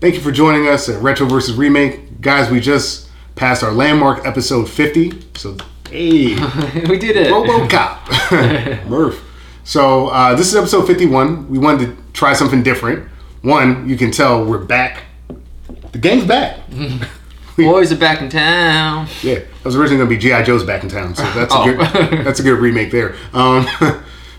Thank you for joining us at Retro versus Remake. Guys, we just passed our landmark episode 50. So, hey, we did it. Robocop. Murph. So, uh, this is episode 51. We wanted to try something different. One, you can tell we're back. The gang's back. Boys are back in town. Yeah, that was originally going to be G.I. Joe's back in town. So, that's, Oh. a, good, that's a good remake there. Um,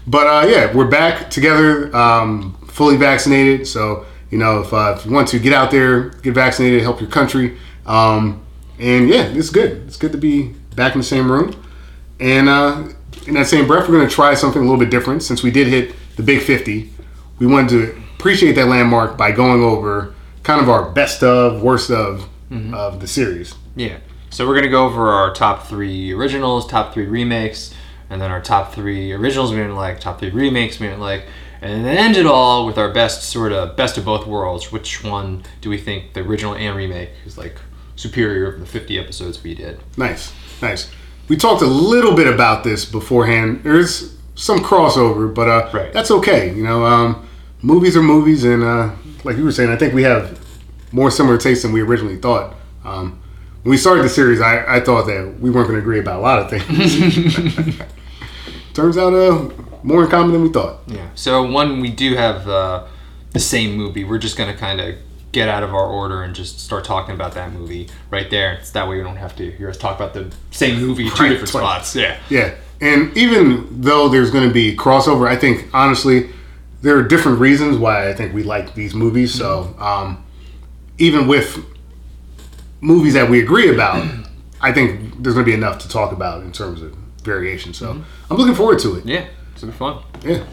but, uh, yeah, we're back together, um, fully vaccinated. So, you know, if, uh, if you want to get out there, get vaccinated, help your country. Um, and yeah, it's good. It's good to be back in the same room. And uh, in that same breath, we're going to try something a little bit different. Since we did hit the big 50, we wanted to appreciate that landmark by going over kind of our best of, worst of of the series. Yeah. So we're gonna go over our top three originals, top three remakes, and then our top three originals we didn't like, top three remakes we didn't like, and then end it all with our best sort of best of both worlds. Which one do we think the original and remake is like superior of the 50 episodes we did? Nice, nice. We talked a little bit about this beforehand. There's some crossover, but uh, Right. that's okay. You know, um, movies are movies, and uh, like you were saying, I think we have more similar tastes than we originally thought. Um, when we started the series, I, I thought that we weren't going to agree about a lot of things. Turns out, uh, more in common than we thought. Yeah. So one we do have uh, the same movie. We're just gonna kind of get out of our order and just start talking about that movie right there. It's that way we don't have to hear us talk about the same movie two Right, different spots. Yeah. Yeah, and even though there's going to be crossover, I think honestly there are different reasons why I think we like these movies. So um, even with movies that we agree about, I think there's going to be enough to talk about in terms of variation. So I'm looking forward to it. Yeah. It's gonna be fun. Yeah,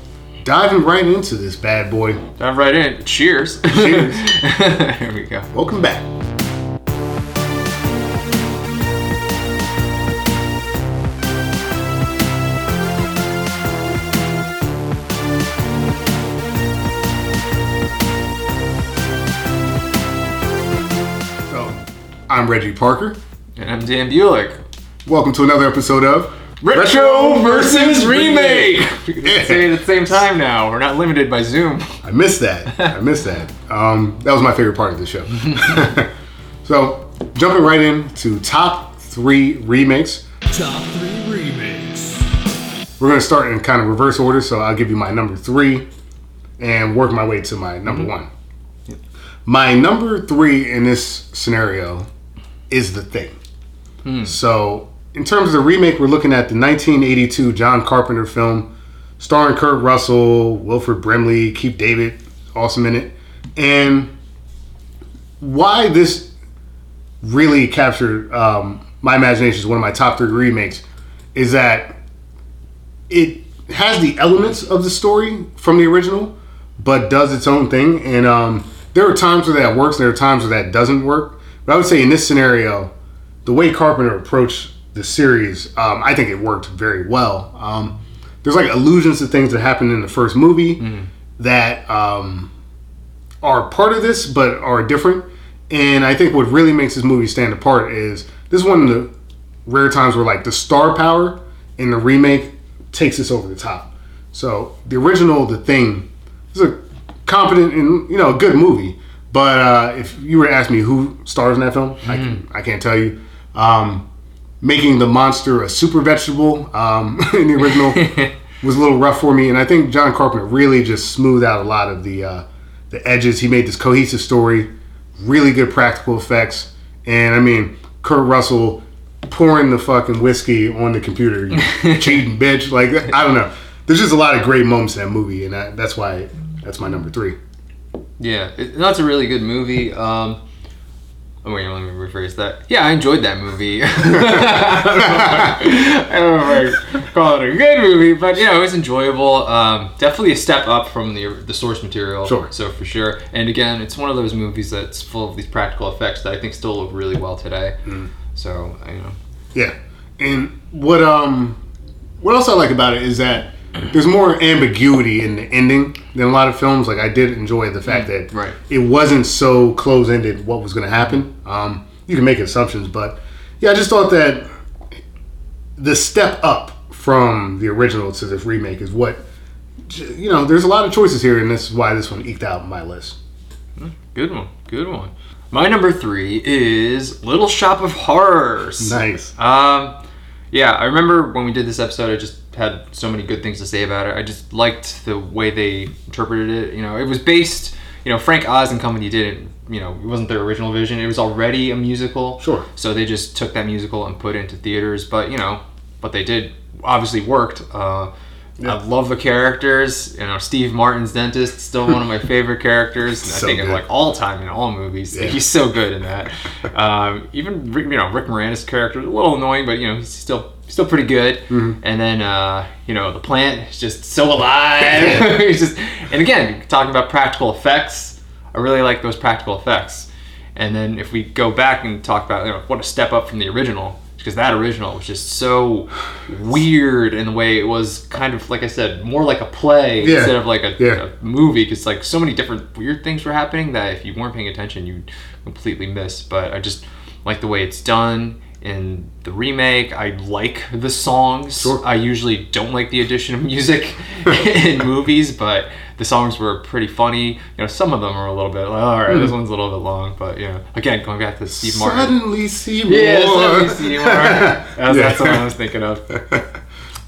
diving right into this bad boy. Dive right in. Cheers. Cheers. Here we go. Welcome back. So, I'm Reggie Parker. And I'm Dan Bulick. Welcome to another episode of Retro versus remake. We can say it at the same time now. We're not limited by Zoom. I missed that. I missed that. Um, that was my favorite part of the show. so, jumping right into top three remakes. Top three remakes. We're going to start in kind of reverse order. So, I'll give you my number three and work my way to my number one. My number three in this scenario is The Thing. So, in terms of the remake, we're looking at the 1982 John Carpenter film starring Kurt Russell, Wilford Brimley, Keith David, awesome in it. And why this really captured um, my imagination is one of my top three remakes is that it has the elements of the story from the original, but does its own thing. And um, there are times where that works, and there are times where that doesn't work. But I would say in this scenario, the way Carpenter approached the series, um, I think it worked very well. Um, there's like allusions to things that happened in the first movie that um, are part of this, but are different. And I think what really makes this movie stand apart is this is one of the rare times where like the star power in the remake takes us over the top. So the original, The Thing, is a competent and you know a good movie. But uh, if you were to ask me who stars in that film, I, can, I can't tell you. Um, making the monster a super vegetable um, in the original was a little rough for me, and I think John Carpenter really just smoothed out a lot of the uh, the edges. He made this cohesive story, really good practical effects, and I mean Kurt Russell pouring the fucking whiskey on the computer, you cheating bitch. Like I don't know. There's just a lot of great moments in that movie, and that, that's why that's my number three. Yeah, that's a really good movie. Um, oh wait, let me rephrase that. Yeah, I enjoyed that movie. I don't know if I call it a good movie, but you know, it was enjoyable. Um, definitely a step up from the the source material. Sure. So for sure. And again, it's one of those movies that's full of these practical effects that I think still look really well today. So you know, Yeah, and what um, what else I like about it is that there's more ambiguity in the ending than a lot of films. Like I did enjoy the fact that right. it wasn't so close ended what was going to happen. Um, you can make assumptions, but yeah, I just thought that the step up from the original to this remake is what you know. There's a lot of choices here, and this is why this one eked out my list. good one. Good one. My number three is Little Shop of Horrors. Nice. Um, yeah, I remember when we did this episode, I just had so many good things to say about it. I just liked the way they interpreted it. You know, it was based, you know, Frank Oz and Company did it, you know, it wasn't their original vision. It was already a musical. Sure. So they just took that musical and put it into theaters. But, you know, what they did obviously worked. Uh, Yeah. I love the characters. You know, Steve Martin's dentist, still one of my favorite characters. So I think of like all time in all movies. Yeah. He's so good in that. Um, even you know Rick Moranis' character is a little annoying, but you know he's still still pretty good. Mm-hmm. And then uh, you know the plant is just so alive. He's just and again talking about practical effects. I really like those practical effects. And then if we go back and talk about you know what a step up from the original. Because that original was just so weird in the way it was kind of like I said, more like a play Yeah. instead of like a, Yeah. a movie because like so many different weird things were happening that if you weren't paying attention you'd completely miss but i just like the way it's done in the remake i like the songs Sure. i usually don't like the addition of music in movies but the songs were pretty funny you know some of them are a little bit like, all right this one's a little bit long but you know again going back to steve martin Suddenly Seymour. yeah, Suddenly Seymour. That's, Yeah. that's what I was thinking of.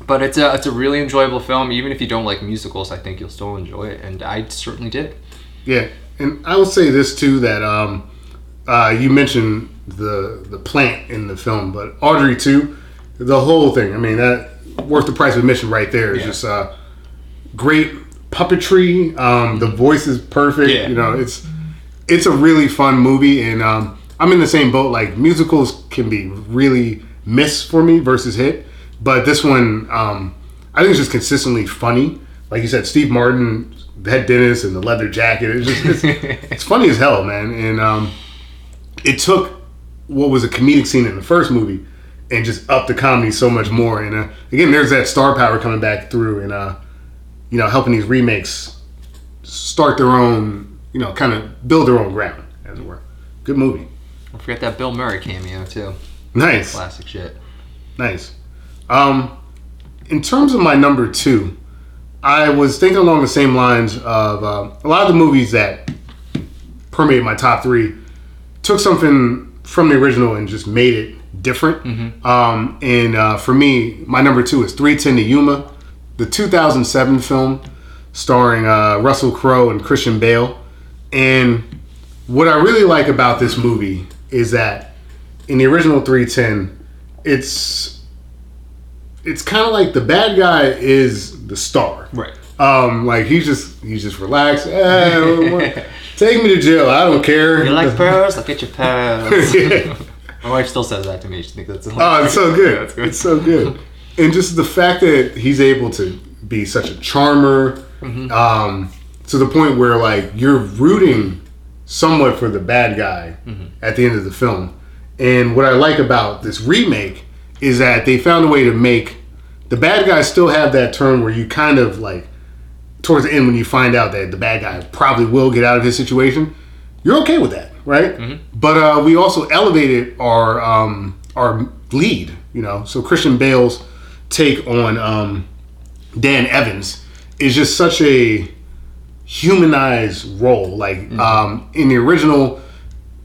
But it's a it's a really enjoyable film. Even if you don't like musicals, I think you'll still enjoy it, and I certainly did. Yeah, and I will say this too that um, uh, you mentioned the the plant in the film, but Audrey II, the whole thing. I mean that worth the price of admission right there. It's Yeah. just uh, great puppetry. Um, the voice is perfect. Yeah. You know, it's it's a really fun movie, and um, I'm in the same boat. Like musicals can be really miss for me versus hit, but this one, um, I think it's just consistently funny. Like you said, Steve Martin, the head dentist, and the leather jacket. It's just it's, it's funny as hell, man. And um, it took what was a comedic scene in the first movie and just upped the comedy so much more. And uh, again, there's that star power coming back through, and uh, you know, helping these remakes start their own, you know, kind of build their own ground, as it were. Good movie. Don't forget that Bill Murray cameo too. Nice, Classic shit. nice. Um, in terms of my number two, I was thinking along the same lines of uh, a lot of the movies that permeate my top three took something from the original and just made it different. Um, and uh, for me, my number two is 310 to Yuma, the 2007 film starring uh, Russell Crowe and Christian Bale. And what I really like about this movie is that in the original 310, it's it's kind of like the bad guy is the star. Right. Um, like he's just he's just relaxed. Eh, take me to jail. I don't care. You like pearls? I'll get your pearls. Yeah. My wife still says that to me. She thinks that's Oh, it's so good. That's good. It's so good. And just the fact that he's able to be such a charmer, Mm-hmm. um, to the point where like you're rooting somewhat for the bad guy Mm-hmm. at the end of the film. And what I like about this remake is that they found a way to make the bad guys still have that turn where you kind of like towards the end when you find out that the bad guy probably will get out of his situation, you're okay with that, right? Mm-hmm. But uh, we also elevated our um, our lead, you know. So Christian Bale's take on um, Dan Evans is just such a humanized role. Like Mm-hmm. um, in the original,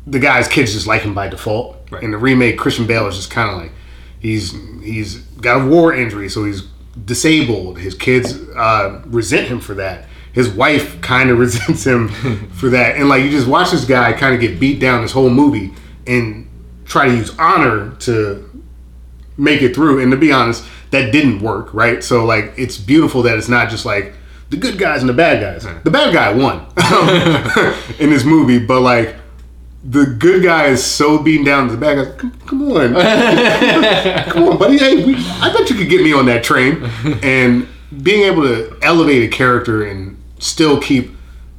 the guy's kids just like him by default. Right. In the remake, Christian Bale is just kind of like he's he's got a war injury, so he's disabled. His kids uh, resent him for that. His wife kind of resents him for that, and like you just watch this guy kind of get beat down this whole movie and try to use honor to make it through. And to be honest, that didn't work, right? So like it's beautiful that it's not just like the good guys and the bad guys. The bad guy won um, in this movie, but like the good guy is so beaten down to the bad guys. Come, come on, come on, buddy. Hey, we, I bet you could get me on that train. And being able to elevate a character and still keep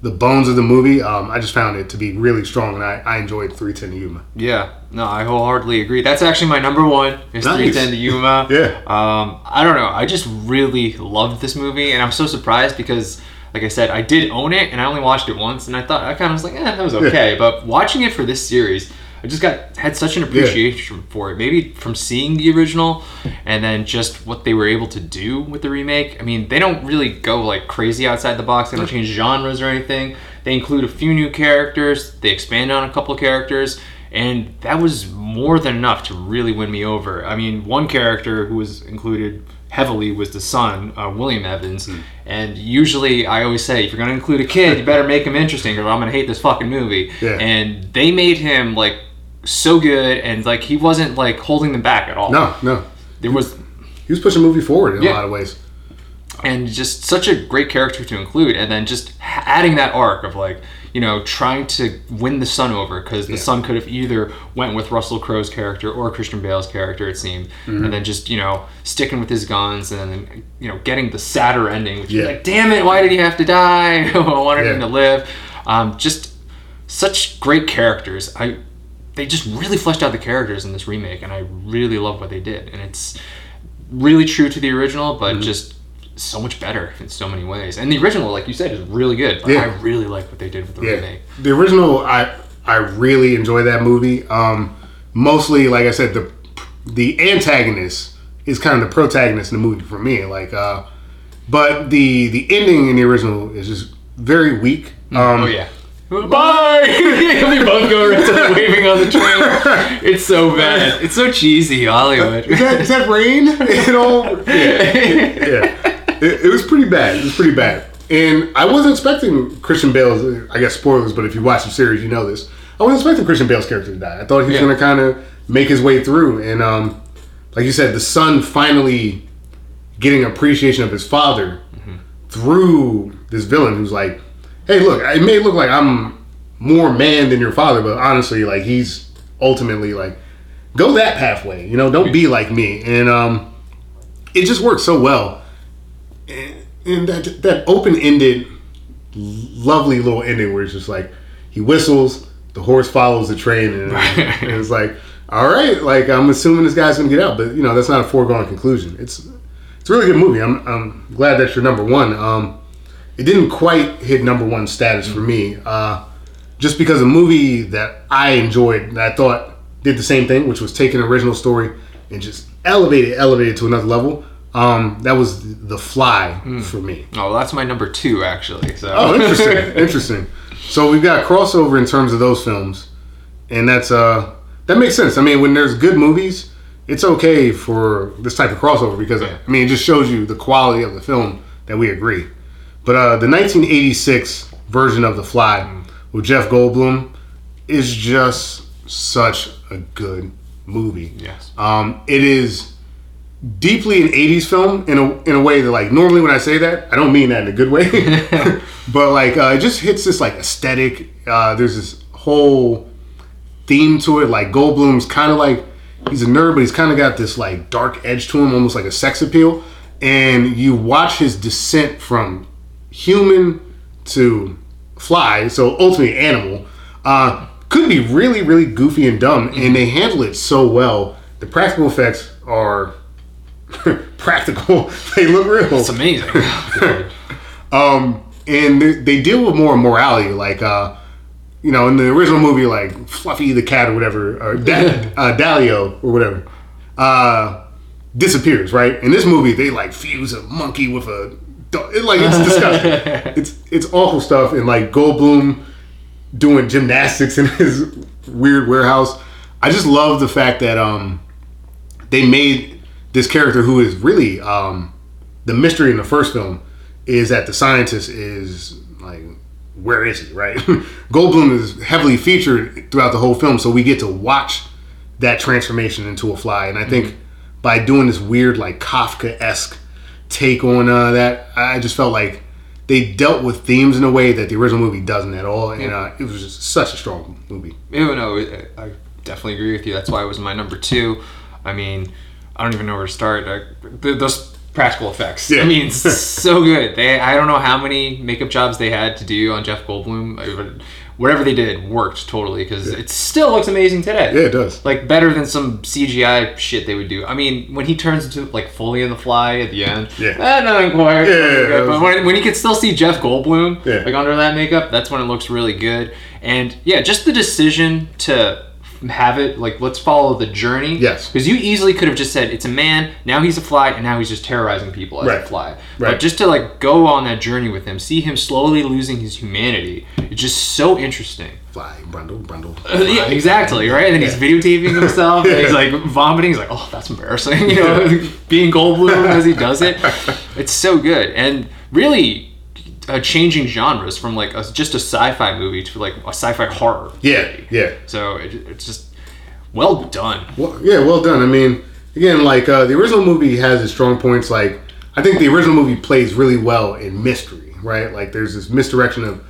the bones of the movie, um, I just found it to be really strong, and I, I enjoyed 310 Yuma. Yeah, no, I wholeheartedly agree. That's actually my number one. Is Nice. 310 to Yuma. Yeah. Um, I don't know. I just really loved this movie, and I'm so surprised because, like I said, I did own it, and I only watched it once, and I thought I kind of was like, eh, that was okay. But watching it for this series, I just got had such an appreciation for it. Maybe from seeing the original, and then just what they were able to do with the remake. I mean, they don't really go like crazy outside the box. They don't change genres or anything. They include a few new characters. They expand on a couple characters, and that was more than enough to really win me over. I mean, one character who was included heavily was the son, uh, William Evans. Hmm. And usually, I always say, if you're going to include a kid, you better make him interesting, or I'm going to hate this fucking movie. Yeah. And they made him like so good, and like he wasn't like holding them back at all. No, no. there was He was pushing the movie forward in Yeah. a lot of ways. and just such a great character to include and then just adding that arc of like you know trying to win the son over because the Yeah. son could have either went with russell crowe's character or christian bale's character it seemed Mm-hmm. and then just you know sticking with his guns and then you know getting the sadder ending which Yeah. is like damn it why did he have to die i wanted him to live um, just such great characters i they just really fleshed out the characters in this remake and i really love what they did and it's really true to the original, Mm-hmm. but just so much better in so many ways. And the original, like you said, is really good. Yeah. I really like what they did with the Yeah, remake. the original, I I really enjoy that movie. Um, mostly, like I said, the the antagonist is kind of the protagonist in the movie for me. Like, uh, but the the ending in the original is just very weak. Um, oh yeah. Bye. we both go around waving on the train. It's so bad. It's so cheesy, Hollywood. Is that, is that rain? It all, yeah, yeah. It, it was pretty bad. It was pretty bad. And I wasn't expecting Christian Bale's, I guess spoilers, but if you watch the series, you know this. I wasn't expecting Christian Bale's character to die. I thought he was Yeah. going to kind of make his way through. And um, like you said, the son finally getting appreciation of his father through this villain who's like, hey, look, it may look like I'm more man than your father, but honestly, like, he's ultimately like, go that pathway. You know, don't be like me. And um, it just works so well. And, and that that open ended, lovely little ending where it's just like he whistles, the horse follows the train, and, and it's like, all right, like I'm assuming this guy's gonna get out, but you know that's not a foregone conclusion. It's it's a really good movie. I'm I'm glad that's your number one. Um, it didn't quite hit number one status for me, uh, just because a movie that I enjoyed that I thought did the same thing, which was take an original story and just elevate it, elevate it to another level. Um, that was The Fly for me. Oh, that's my number two, actually. So. Oh, interesting, interesting. So we've got crossover in terms of those films, and that's uh that makes sense. I mean, when there's good movies, it's okay for this type of crossover because I mean it just shows you the quality of the film that we agree. But uh, the 1986 version of The Fly with Jeff Goldblum is just such a good movie. Yes. Um, it is deeply an 80s film in a, in a way that like normally when I say that I don't mean that in a good way. But like uh, it just hits this like aesthetic uh, there's this whole theme to it. Like Goldblum's kind of like he's a nerd but he's kind of got this like dark edge to him almost like a sex appeal. And you watch his descent from human to fly so ultimately animal uh, could be really really goofy and dumb and they handle it so well. The practical effects are practical they look real It's amazing. um, and they, they deal with more morality, like uh, you know, in the original movie, like Fluffy the cat or whatever, or da- uh, Dandelo or whatever, uh, disappears. Right in this movie, they like fuse a monkey with a dog. It, like it's disgusting. it's it's awful stuff. And like Goldblum doing gymnastics in his weird warehouse. I just love the fact that um, they made this character who is really um, the mystery in the first film is that the scientist is like where is he right? Goldblum is heavily featured throughout the whole film so we get to watch that transformation into a fly. And i think by doing this weird like kafka-esque take on uh, that i just felt like they dealt with themes in a way that the original movie doesn't at all. And uh, it was just such a strong movie. Yeah, no, I I definitely agree with you. That's why it was my number two. I mean, I don't even know where to start. Those practical effects. Yeah. I mean, so good. They, I don't know how many makeup jobs they had to do on Jeff Goldblum. But Whatever they did worked totally because it still looks amazing today. yeah it does Like better than some CGI shit they would do. I mean, when he turns into like fully in the fly at the end, Yeah. eh, nothing quite. Yeah, yeah, yeah, but when, when you can still see Jeff Goldblum Yeah. like under that makeup, that's when it looks really good. And yeah, just the decision to have it like let's follow the journey. Yes. Because you easily could have just said it's a man, now he's a fly, and now he's just terrorizing people as a fly. Right. But just to like go on that journey with him, see him slowly losing his humanity, it's just so interesting. Fly, Brundle, Brundle. Uh, yeah, fly. exactly, right? And then he's videotaping himself. and he's like vomiting. He's like, "Oh, that's embarrassing," you know, being Goldblum as he does it. It's so good, and really uh, changing genres from like a, just a sci-fi movie to like a sci-fi horror. Yeah, yeah. So it, it's just well done. Well, yeah, well done. I mean, again, like uh, the original movie has its strong points. Like, I think the original movie plays really well in mystery, right? Like, there's this misdirection of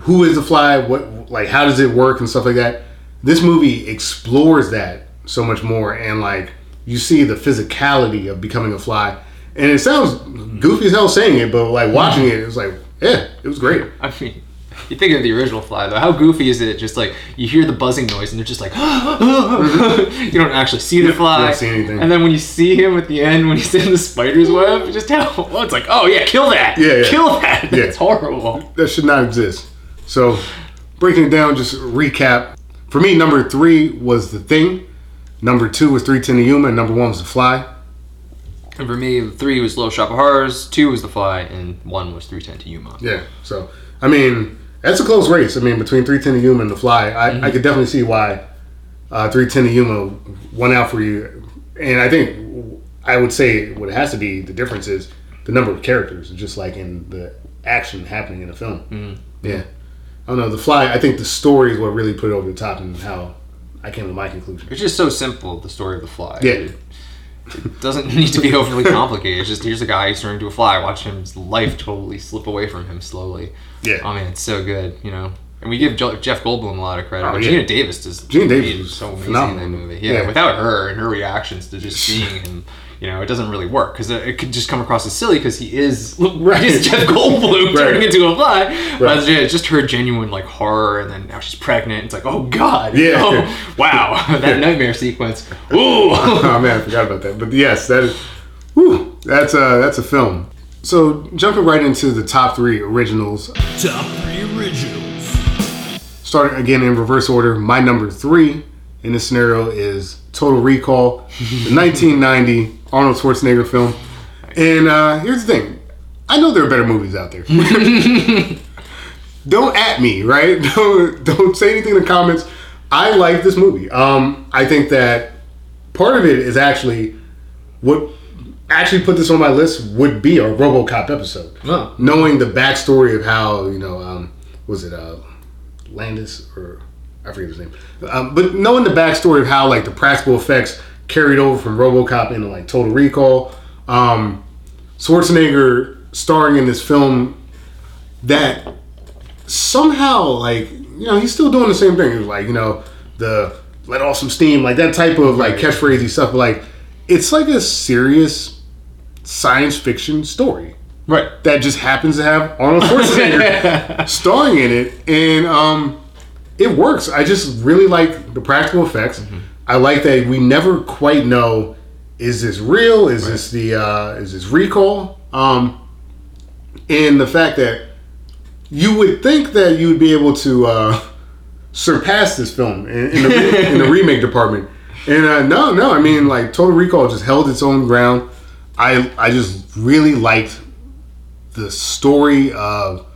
who is the fly, what, like, how does it work, and stuff like that. This movie explores that so much more, and like, you see the physicality of becoming a fly. And it sounds goofy as hell saying it, but like watching it, it was like, yeah, it was great. I mean. You think of the original Fly though. How goofy is it? Just like you hear the buzzing noise and they're just like, mm-hmm. you don't actually see the fly. don't see anything. And then when you see him at the end, when he's in the spider's web, just how well, it's like, oh yeah, kill that. Yeah, yeah. kill that. Yeah. It's horrible. that should not exist. So, breaking it down, just recap. For me, number three was The Thing. Number two was 310 to Yuma. And number one was The Fly. And for me, three was Little Shop of Horrors, two was The Fly, and one was 310 to Yuma. Yeah. So, I mean, that's a close race. I mean, between 310 to Yuma and The Fly, I, I could definitely see why uh, 310 to Yuma won out for you. And I think I would say what it has to be the difference is the number of characters, just like in the action happening in the film. Yeah. I don't know. The Fly, I think the story is what really put it over the top and how I came to my conclusion. It's just so simple, the story of The Fly. Yeah. It, it doesn't need to be overly complicated. It's just here's a guy who's turning into a fly, watch his life totally slip away from him slowly. Yeah. Oh man, it's so good, you know. And we give Jeff Goldblum a lot of credit. Oh, but yeah. Geena Davis does. Geena Davis is so amazing phenomenal. in that movie. Yeah, Yeah. without her and her reactions to just seeing him, you know, it doesn't really work because it, it could just come across as silly because he is Right. he's Jeff Goldblum Right. turning into a fly. But it's just- just her genuine like horror, and then now she's pregnant. It's like, oh god, Yeah. oh, wow, that nightmare sequence. Ooh. oh man, I forgot about that. But yes, that is, whew, that's a that's a film. So jumping right into the top three originals, Top three originals. starting again in reverse order. My number three in this scenario is Total Recall, the 1990 Arnold Schwarzenegger film. And uh, here's the thing, I know there are better movies out there. don't at me, right? Don't don't say anything in the comments. I like this movie. Um, I think that part of it is actually what actually put this on my list would be a RoboCop episode. Oh. Knowing the backstory of how you know um, was it uh, Landis or I forget his name, um, but knowing the backstory of how like the practical effects carried over from RoboCop into like Total Recall, um, Schwarzenegger starring in this film that somehow like you know he's still doing the same thing. It was like you know the let off some steam, like that type of like Right. catchphrasey stuff. But like it's like a serious science fiction story Right. that just happens to have Arnold Schwarzenegger starring in it, and um, it works. I just really like the practical effects. I like that we never quite know is this real? Is this the uh, is this recall? Um, and the fact that you would think that you would be able to uh, surpass this film in, in, the, in the remake department. And uh, no, no, I mean like Total Recall just held its own ground. I I just really liked the story of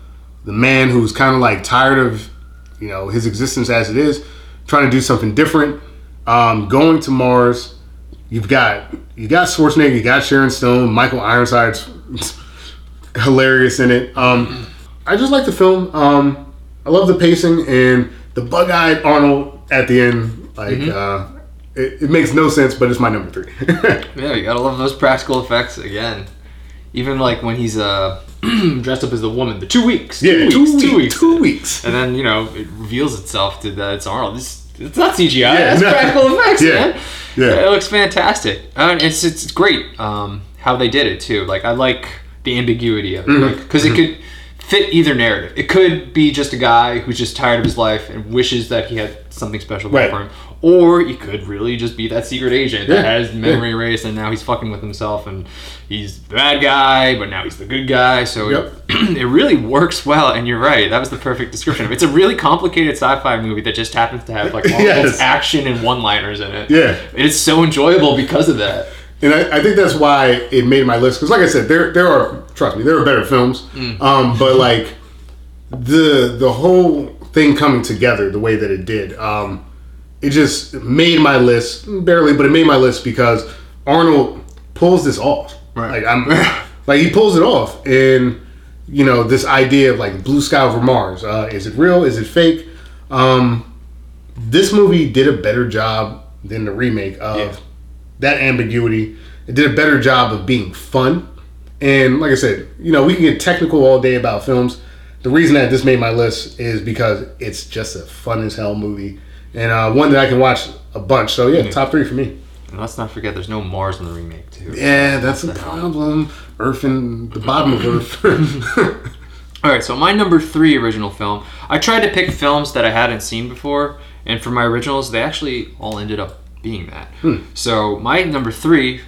the man who's kind of like tired of you know his existence as it is, trying to do something different, um, going to Mars. You've got you got Schwarzenegger, you got Sharon Stone, Michael Ironside's hilarious in it. Um, I just like the film. Um, I love the pacing and the bug-eyed Arnold at the end. Like uh, it, it makes no sense, but it's my number three. Yeah, you gotta love those practical effects again. Even like when he's uh dressed up as the woman, the two weeks, two yeah, weeks, two, two weeks, two weeks. and then you know it reveals itself to that it's Arnold. This it's not CGI. Yeah, that's no. practical effects, Yeah, man. yeah. it looks fantastic. Uh, it's it's great um, how they did it too. Like I like the ambiguity of it, Mm-hmm. because it could fit either narrative. It could be just a guy who's just tired of his life and wishes that he had something special Right. for him, or he could really just be that secret agent that Yeah, has memory erased and now he's fucking with himself and he's the bad guy, but now he's the good guy. So Yep. it, it really works well. And you're right, that was the perfect description of it. It's a really complicated sci-fi movie that just happens to have like all Yes. this action and one-liners in it. Yeah. And it's so enjoyable because of that. And I, I think that's why it made my list. Because, like I said, there there are trust me, there are better films. Um, but like the the whole thing coming together the way that it did, um, it just made my list barely, but it made my list because Arnold pulls this off. Right. Like I'm like he pulls it off, and you know this idea of like blue sky over Mars. Uh, is it real? Is it fake? Um, this movie did a better job than the remake of Yeah. that ambiguity. It did a better job of being fun. And like I said, you know, we can get technical all day about films. The reason that this made my list is because it's just a fun as hell movie and uh, one that I can watch a bunch. So yeah, top three for me. And let's not forget, there's no Mars in the remake too. Yeah, that's a problem. Earth and the bottom of Earth. All right, so my number three original film. I tried to pick films that I hadn't seen before, and for my originals, they actually all ended up being that. So my number three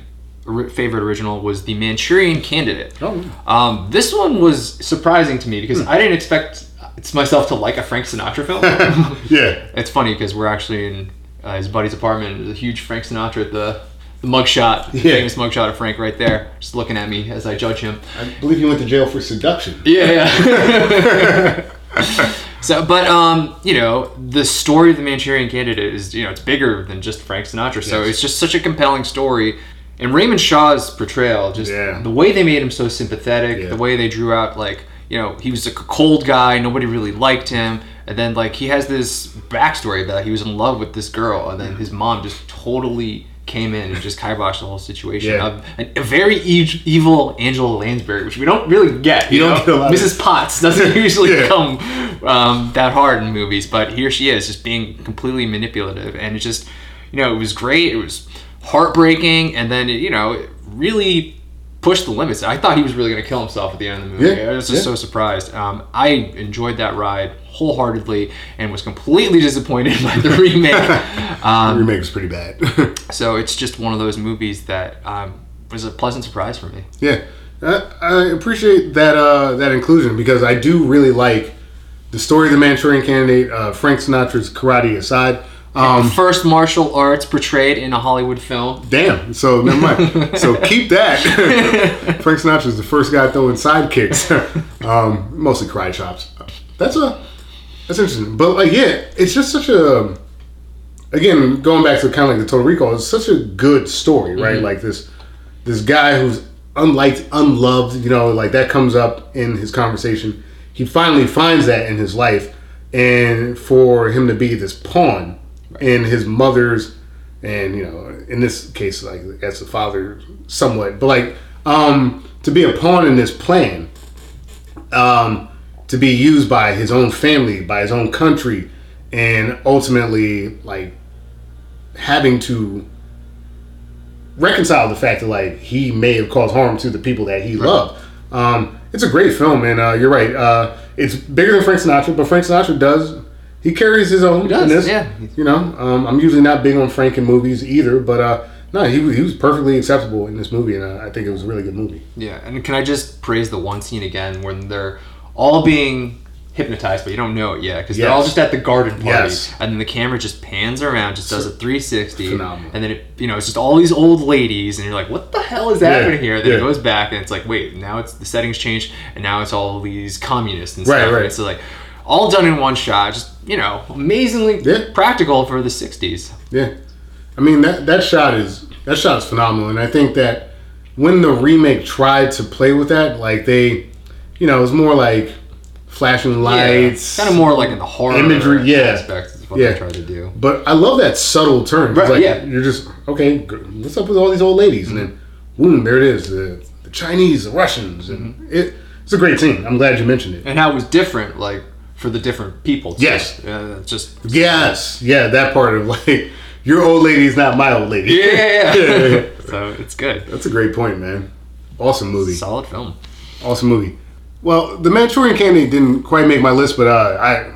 favorite original was The Manchurian Candidate. Oh. Um, this one was surprising to me because I didn't expect it's myself to like a Frank Sinatra film. yeah. it's funny because we're actually in uh, his buddy's apartment. There's a huge Frank Sinatra the, the mugshot, Yeah. famous mugshot of Frank right there, just looking at me as I judge him. I believe he went to jail for seduction. Yeah, yeah. so, but um, you know, the story of the Manchurian Candidate is you know it's bigger than just Frank Sinatra. So Yes. it's just such a compelling story. And Raymond Shaw's portrayal, just Yeah. the way they made him so sympathetic, Yeah. the way they drew out like you know he was a cold guy, nobody really liked him, and then like he has this backstory that he was in love with this girl, and then his mom just totally came in and just kiboshed the whole situation. Yeah. A, a very e- evil Angela Lansbury, which we don't really get. You, You don't get a lot Mrs. Potts doesn't usually Yeah. come um, that hard in movies, but here she is, just being completely manipulative, and it just, you know, it was great. It was heartbreaking, and then it, you know, it really pushed the limits. I thought he was really going to kill himself at the end of the movie. Yeah, I was just yeah. so surprised. Um, I enjoyed that ride wholeheartedly, and was completely disappointed by the remake. the um, remake was pretty bad. so it's just one of those movies that um, was a pleasant surprise for me. Yeah, I, I appreciate that uh, that inclusion because I do really like the story of the Manchurian Candidate. Uh, Frank Sinatra's karate aside. Um, First martial arts portrayed in a Hollywood film. damn. So never mind. so keep that. Frank Sinatra's the first guy throwing sidekicks, um, mostly karate chops. That's a that's interesting. But like, yeah, it's just such a. Again, going back to kind of like the Total Recall, it's such a good story, right? Like this this guy who's unliked, unloved, you know, like that comes up in his conversation. He finally finds that in his life, and for him to be this pawn in his mother's, and you know, in this case, like as a father, somewhat, but like um, to be a pawn in this plan, um, to be used by his own family, by his own country, and ultimately like having to reconcile the fact that like he may have caused harm to the people that he loved. Um, it's a great film, and uh, you're right. Uh, it's bigger than Frank Sinatra, but Frank Sinatra does he carries his own does, in this. yeah. You know, um, I'm usually not big on Frank in movies either, but uh, no, he, was- he was perfectly acceptable in this movie, and uh, I think it was a really good movie. Yeah, and can I just praise the one scene again when they're all being hypnotized, but you don't know it yet because they're all just at the garden party, Yes. and then the camera just pans around, just does a 360, Phenomenal. and then it, you know it's just all these old ladies, and you're like, what the hell is happening here? Then yeah. it goes back, and it's like, wait, now it's the settings changed, and now it's all these communists and Right, stuff. right. And it's like all done in one shot, just you know, amazingly Yeah. practical for the 60s. Yeah, I mean that that shot is that shot is phenomenal, and I think that when the remake tried to play with that, like they, you know, it was more like flashing lights, kind of more like in the horror imagery, yeah. aspect is what Yeah. they tried to do. But I love that subtle turn. Right, like yeah. you're just okay. What's up with all these old ladies? And then, boom, there it is. The, the Chinese, the Russians, and Mm-hmm. it, it's a great scene. I'm glad you mentioned it. and how it was different, like for the different people. too. Yes. uh, just Yes, yeah, that part of like your old lady's not my old lady. yeah, yeah, Yeah, yeah. yeah. so it's good. That's a great point, man. Awesome movie. Solid film. Awesome movie. Well, the Manchurian Candidate didn't quite make my list, but uh, I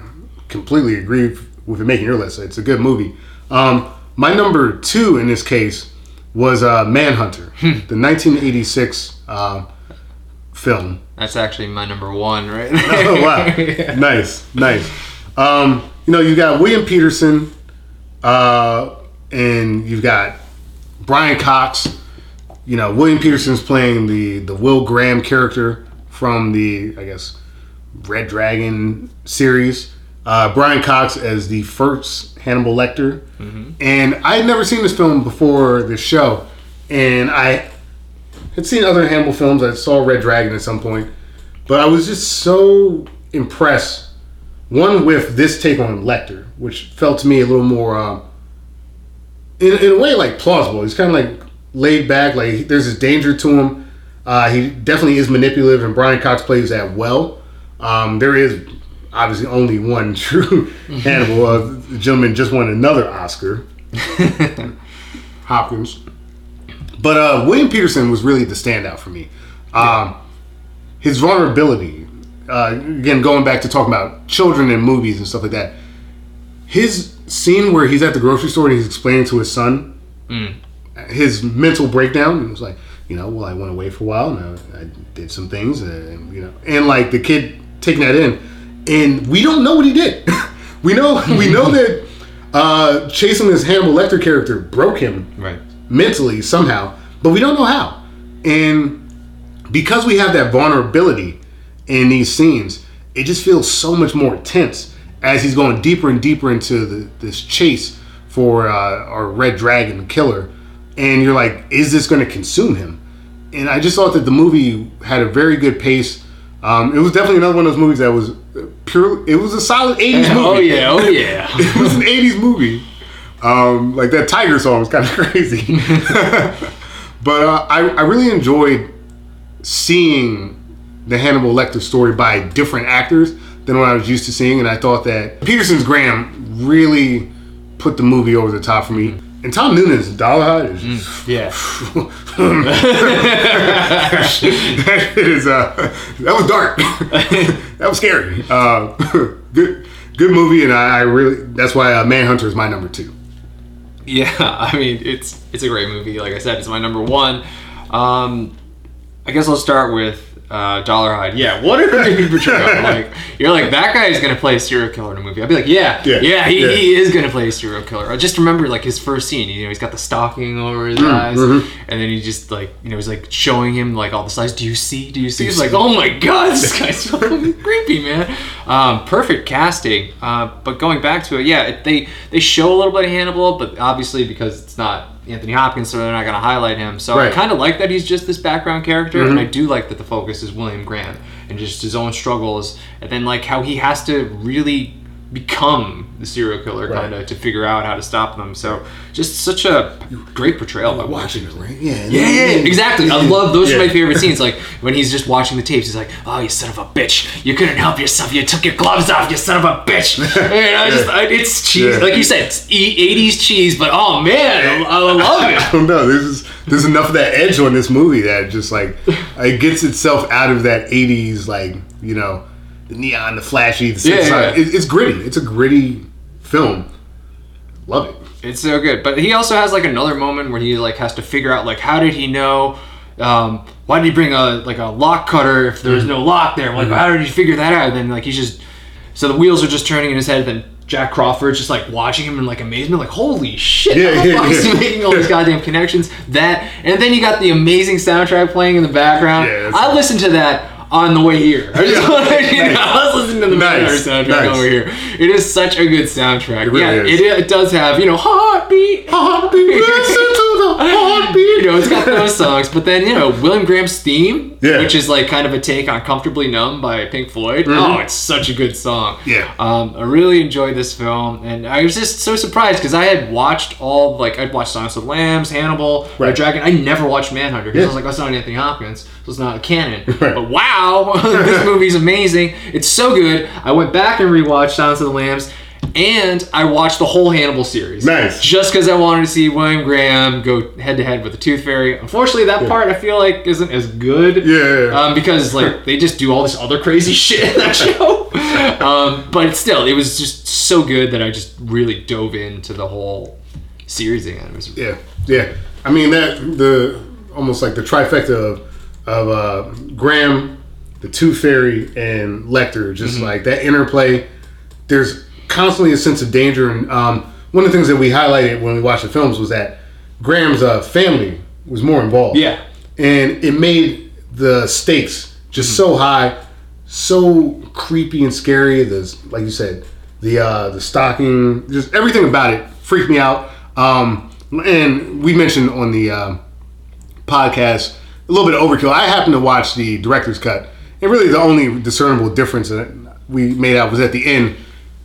completely agree with it making your list. It's a good movie. Um, my number two in this case was uh, Manhunter, the 1986 uh, film. That's actually my number one, right? Oh wow, nice, nice. Um, you know, you got William Petersen, uh, and you've got Brian Cox. You know, William Petersen's playing the the Will Graham character from the I guess Red Dragon series. Uh, Brian Cox as the first Hannibal Lecter, and I had never seen this film before this show, and I had seen other Hannibal films. I saw Red Dragon at some point, but I was just so impressed. One with this take on Lecter, which felt to me a little more, uh, in, in a way, like plausible. He's kind of like laid back. Like there's this danger to him. Uh, he definitely is manipulative, and Brian Cox plays that well. Um, there is obviously only one true Hannibal. Uh, the gentleman just won another Oscar. Hopkins. But uh, William Petersen was really the standout for me. Um, His vulnerability, uh, again, going back to talking about children and movies and stuff like that. His scene where he's at the grocery store and he's explaining to his son his mental breakdown. It was like, you know, well, I went away for a while and I, I did some things, and you know, and like the kid taking that in, and we don't know what he did. we know we know that uh, chasing this Hannibal Lecter character broke him right. Mentally somehow, but we don't know how. And because we have that vulnerability in these scenes, it just feels so much more tense as he's going deeper and deeper into the, this chase for uh, our red dragon killer. And you're like, is this going to consume him? And I just thought that the movie had a very good pace. Um, it was definitely another one of those movies that was pure. It was a solid '80s movie. Oh yeah, oh yeah. it was an 80s movie. Um, like that Tiger song was kind of crazy. but uh, I, I really enjoyed seeing the Hannibal Lecter story by different actors than what I was used to seeing. And I thought that Petersen's Graham really put the movie over the top for me. And Tom Noonan's Dollarhyde is just yeah. that is uh, that was dark. that was scary. Uh, good, good movie, and I, I really that's why uh, Manhunter is my number two. Yeah, I mean it's it's a great movie. Like I said, it's my number one. Um, I guess I'll start with uh, Dollar Dollarhyde. Yeah, what a great portrayal! Like you're like that guy is gonna play a serial killer in a movie. I'd be like, yeah, Yeah, yeah, he, yeah. he is gonna play a serial killer. I just remember like his first scene. You know, he's got the stocking over his Mm, eyes, mhm. and then he just like you know he's like showing him like all the sides. Do you see? Do you see? He's like, oh my god, this guy's so fucking creepy, man. Um, perfect casting. Uh, but going back to it, yeah, it, they they show a little bit of Hannibal, but obviously because it's not Anthony Hopkins, so they're not going to highlight him. So I kind of like that he's just this background character, and I mm-hmm. do like that the focus is William Graham and just his own struggles, and then like how he has to really become the serial killer Right. kind of to figure out how to stop them. So just such a great portrayal by Watching it, right? Yeah, yeah, yeah, exactly. I love those are my favorite scenes. Like when he's just watching the tapes, he's like, "Oh, you son of a bitch! You couldn't help yourself. You took your gloves off. You son of a bitch!" And I just, I, it's cheese, Yeah. like you said, it's e- '80s cheese. But oh man, I, I love it. I don't know. There's there's enough of that edge on this movie that just like it gets itself out of that '80s like you know the neon, the flashy, the Yeah, yeah. It, it's gritty. It's a gritty film. Love it. It's so good. But he also has like another moment where he like has to figure out like how did he know. Um, why did he bring a like a lock cutter if there was no lock there? Like, how did he figure that out? And then like he's just so the wheels are just turning in his head. Then Jack Crawford's just like watching him in like amazement, like holy shit! Yeah, how yeah. making all these goddamn connections? That and then you got the amazing soundtrack playing in the background. Yeah, I listened to that on the way here. I just want to you know, I was listening to the Nice. Manhunter soundtrack Nice. over here. It is such a good soundtrack. really yeah, is. it, it does have you know heartbeat, Heartbeat, listen to the heartbeat. you know, it's got those songs, but then you know William Graham's theme, Yeah. which is like kind of a take on "Comfortably Numb" by Pink Floyd. Oh, it's such a good song. Mm-hmm. Yeah. um, I really enjoyed this film, and I was just so surprised because I had watched all like I'd watched Silence of the Lambs, Hannibal, Red Right. Dragon. I never watched Manhunter because I was like, that's not Anthony Hopkins, so it's not a canon. Right. But wow, this movie's amazing. It's so good. I went back and rewatched Silence of the Lambs. And I watched the whole Hannibal series. Nice. Just because I wanted to see William Graham go head to head with the Tooth Fairy. Unfortunately, that part I feel like isn't as good. Yeah, yeah, yeah. Um, because like they just do all this other crazy shit in that show. um, but still, it was just so good that I just really dove into the whole series again. It was Yeah, yeah. I mean that the almost like the trifecta of of uh, Graham, the Tooth Fairy, and Lecter. Just like that interplay. There's constantly a sense of danger, and um, one of the things that we highlighted when we watched the films was that Graham's uh, family was more involved. yeah. and it made the stakes just so high, so creepy and scary. The like you said, the uh, the stocking, just everything about it freaked me out. Um, and we mentioned on the uh, podcast a little bit of overkill. I happened to watch the director's cut, and really the only discernible difference that we made out was at the end.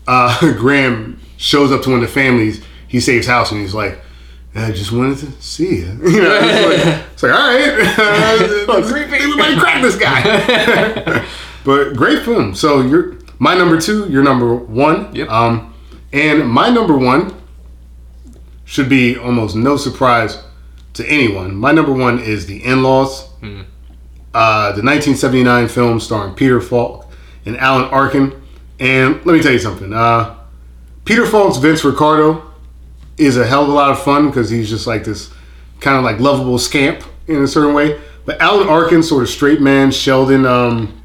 Uh, Graham shows up to one of the families. He saves house, and he's like. I just wanted to see you. You know, it's like, it's like all right, let's, creepy. everybody crack this guy. but great film. So you're my number two. Your number one. Yep. Um, and my number one should be almost no surprise to anyone. My number one is The In-Laws, Hmm. uh, the 1979 film starring Peter Falk and Alan Arkin. And let me tell you something. Uh, Peter Falk's Vince Ricardo is a hell of a lot of fun because he's just like this kind of like lovable scamp in a certain way. But Alan Arkin, sort of straight man, Sheldon, um,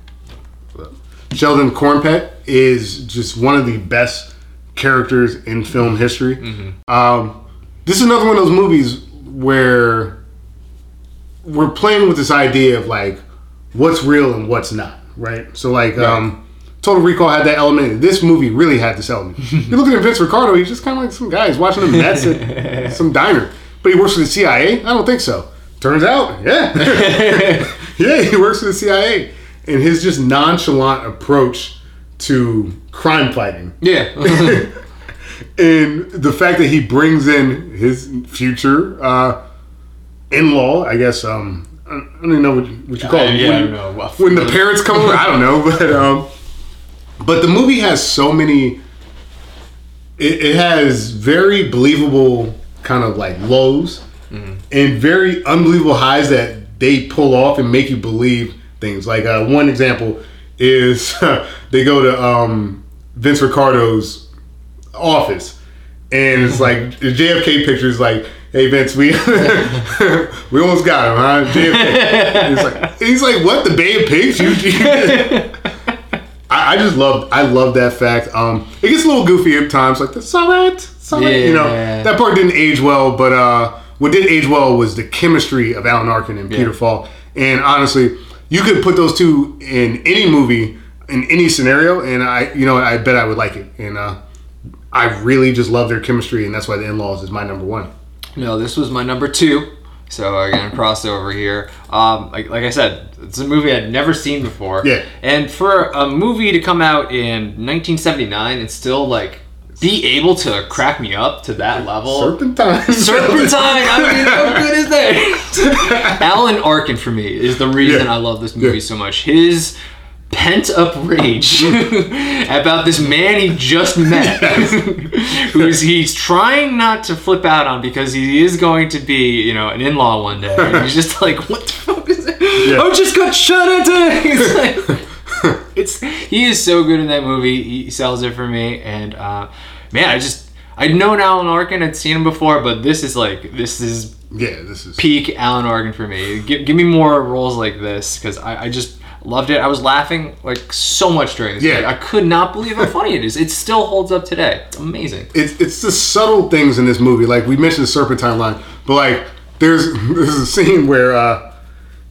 Sheldon Kornpett is just one of the best characters in film history. Um, this is another one of those movies where we're playing with this idea of like what's real and what's not, right? So like um Total Recall had that element. This movie really had this element. you look at Vince Ricardo, he's just kind of like some guy. He's watching the Mets at some diner. But he works for the CIA? I don't think so. Turns out, yeah. yeah, he works for the CIA. And his just nonchalant approach to crime fighting Yeah. and the fact that he brings in his future uh, in-law, I guess. Um, I don't even know what, what you call it. yeah, when, when the parents come over, I don't know, but um, but the movie has so many. It, it has very believable kind of like lows and very unbelievable highs that they pull off and make you believe things. Like uh, one example is they go to um, Vince Ricardo's office, and it's like the JFK picture is like, "Hey Vince, we we almost got him, huh?" JFK. He's like, he's like, "What? The Bay of Pigs? You?" you I, I just love I love that fact. Um, it gets a little goofy at times, like that's all right, all right. You know, that part didn't age well, but uh, what did age well was the chemistry of Alan Arkin and Peter Yeah. Falk. And honestly, you could put those two in any movie in any scenario, and I, you know, I bet I would like it. And uh, I really just love their chemistry, and that's why The In-Laws is my number one. No, this was my number two. So again, crossover here. Um, like, like I said, it's a movie I'd never seen before. Yeah. And for a movie to come out in 1979 and still like be able to crack me up to that level. Serpentine. Serpentine. I mean, how good is that? Alan Arkin for me is the reason Yeah. I love this movie Yeah. so much. His pent up rage about this man he just met, who's he's trying not to flip out on because he is going to be, you know, an in law one day. And he's just like, what the fuck is it? I just got shot at. It's like, it's he is so good in that movie. He sells it for me, and uh, man, I just I'd known Alan Arkin, I'd seen him before, but this is like this is yeah, this is peak Alan Arkin for me. Give, give me more roles like this because I, I just loved it. I was laughing like so much during this. Yeah. I could not believe how funny it is. It still holds up today. It's amazing. it's it's the subtle things in this movie. Like we mentioned the serpentine line, but like there's there's a scene where uh,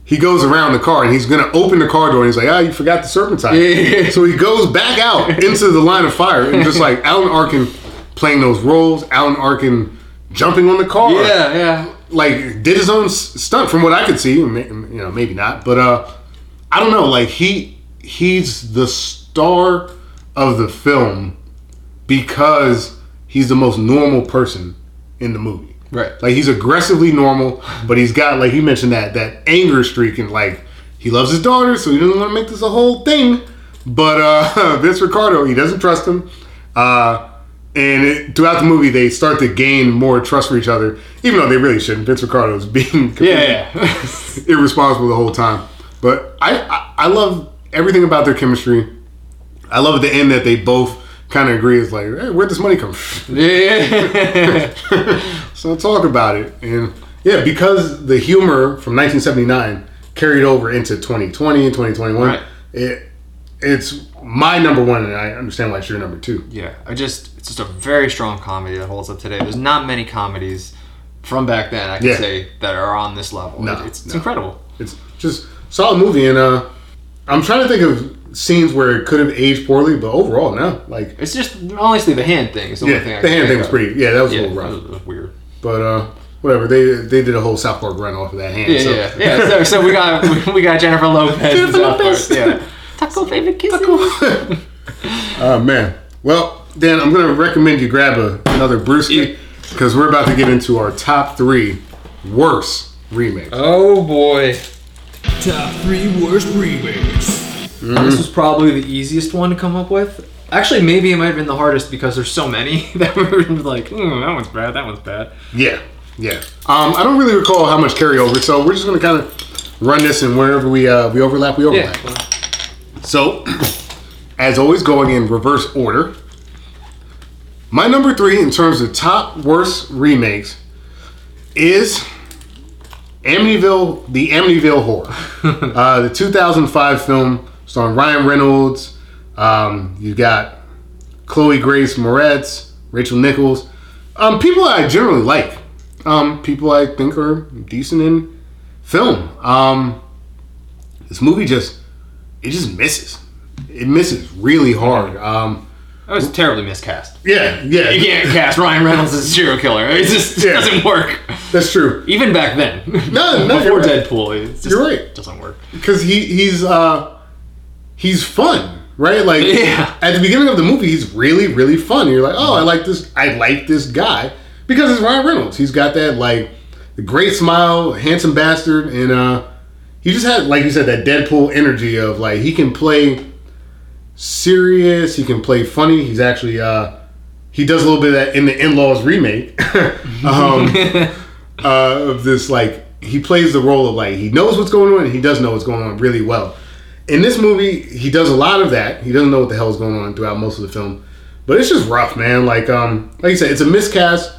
he goes around the car and he's gonna open the car door and he's like, ah, you forgot the serpentine. Yeah. So he goes back out into the line of fire and just like Alan Arkin playing those roles, Alan Arkin jumping on the car. Yeah, yeah. like did his own stunt from what I could see. You know, maybe not, but uh, I don't know. Like he he's the star of the film because he's the most normal person in the movie. Right. Like he's aggressively normal, but he's got like he mentioned that that anger streak and like he loves his daughter, so he doesn't want to make this a whole thing. But uh Vince Ricardo, he doesn't trust him. Uh and it, throughout the movie, they start to gain more trust for each other, even though they really shouldn't. Vince Ricardo is being yeah. irresponsible the whole time. But I, I, I love everything about their chemistry. I love at the end that they both kind of agree. It's like, hey, where'd this money come from? yeah. so talk about it. And yeah, because the humor from 1979 carried over into 2020 and 2021, Right. it it's my number one, and I understand why it's your number two. Yeah, I just it's just a very strong comedy that holds up today. There's not many comedies from back then I can Yeah. say that are on this level. No, it's it's no. incredible. It's just solid movie, and uh, I'm trying to think of scenes where it could have aged poorly, but overall, no. Like, It's just honestly the hand thing is the yeah, only thing. The can hand thing was of. pretty. Yeah, that was Yeah, a that little rough. was, that was weird. But uh, whatever. They they did a whole South Park run off of that hand. Yeah, so. yeah, yeah. So, so we got we got Jennifer Lopez. in Jennifer South Park, Lopez. Yeah. Taco favorite kisses. Oh man. Well, Dan, I'm gonna recommend you grab a, another brewski because we're about to get into our top three worst remakes. Oh boy. Top three worst remakes. This was probably the easiest one to come up with. Actually, maybe it might have been the hardest because there's so many that we were like, hmm, that one's bad, that one's bad. Yeah, yeah. Um, I don't really recall how much carryover, so we're just gonna kind of run this, and wherever we uh, we overlap, we overlap. Yeah. So, as always, going in reverse order. My number three in terms of top worst remakes is Amityville, the Amityville Horror, uh, the 2005 film starring Ryan Reynolds. Um, you got Chloe Grace Moretz, Rachel Nichols, um, people I generally like, um, people I think are decent in film. Um, this movie just it just misses. It misses really hard. That was terribly miscast. yeah, yeah, You can't cast Ryan Reynolds as a serial killer. It just Yeah. doesn't work. that's true. Even back then. No, no, Before you're right. Deadpool, it just You're right. doesn't work. because he he's uh he's fun, right? Like Yeah. at the beginning of the movie, he's really really fun. You're like, oh, I like this. I like this guy because it's Ryan Reynolds. He's got that like the great smile, handsome bastard, and uh he just had like you said that Deadpool energy of like he can play serious, he can play funny. He's actually uh he does a little bit of that in the in-laws remake um, uh, of this like he plays the role of like he knows what's going on and he does know what's going on really well in this movie he does a lot of that he doesn't know what the hell is going on throughout most of the film but it's just rough man like um like you said it's a miscast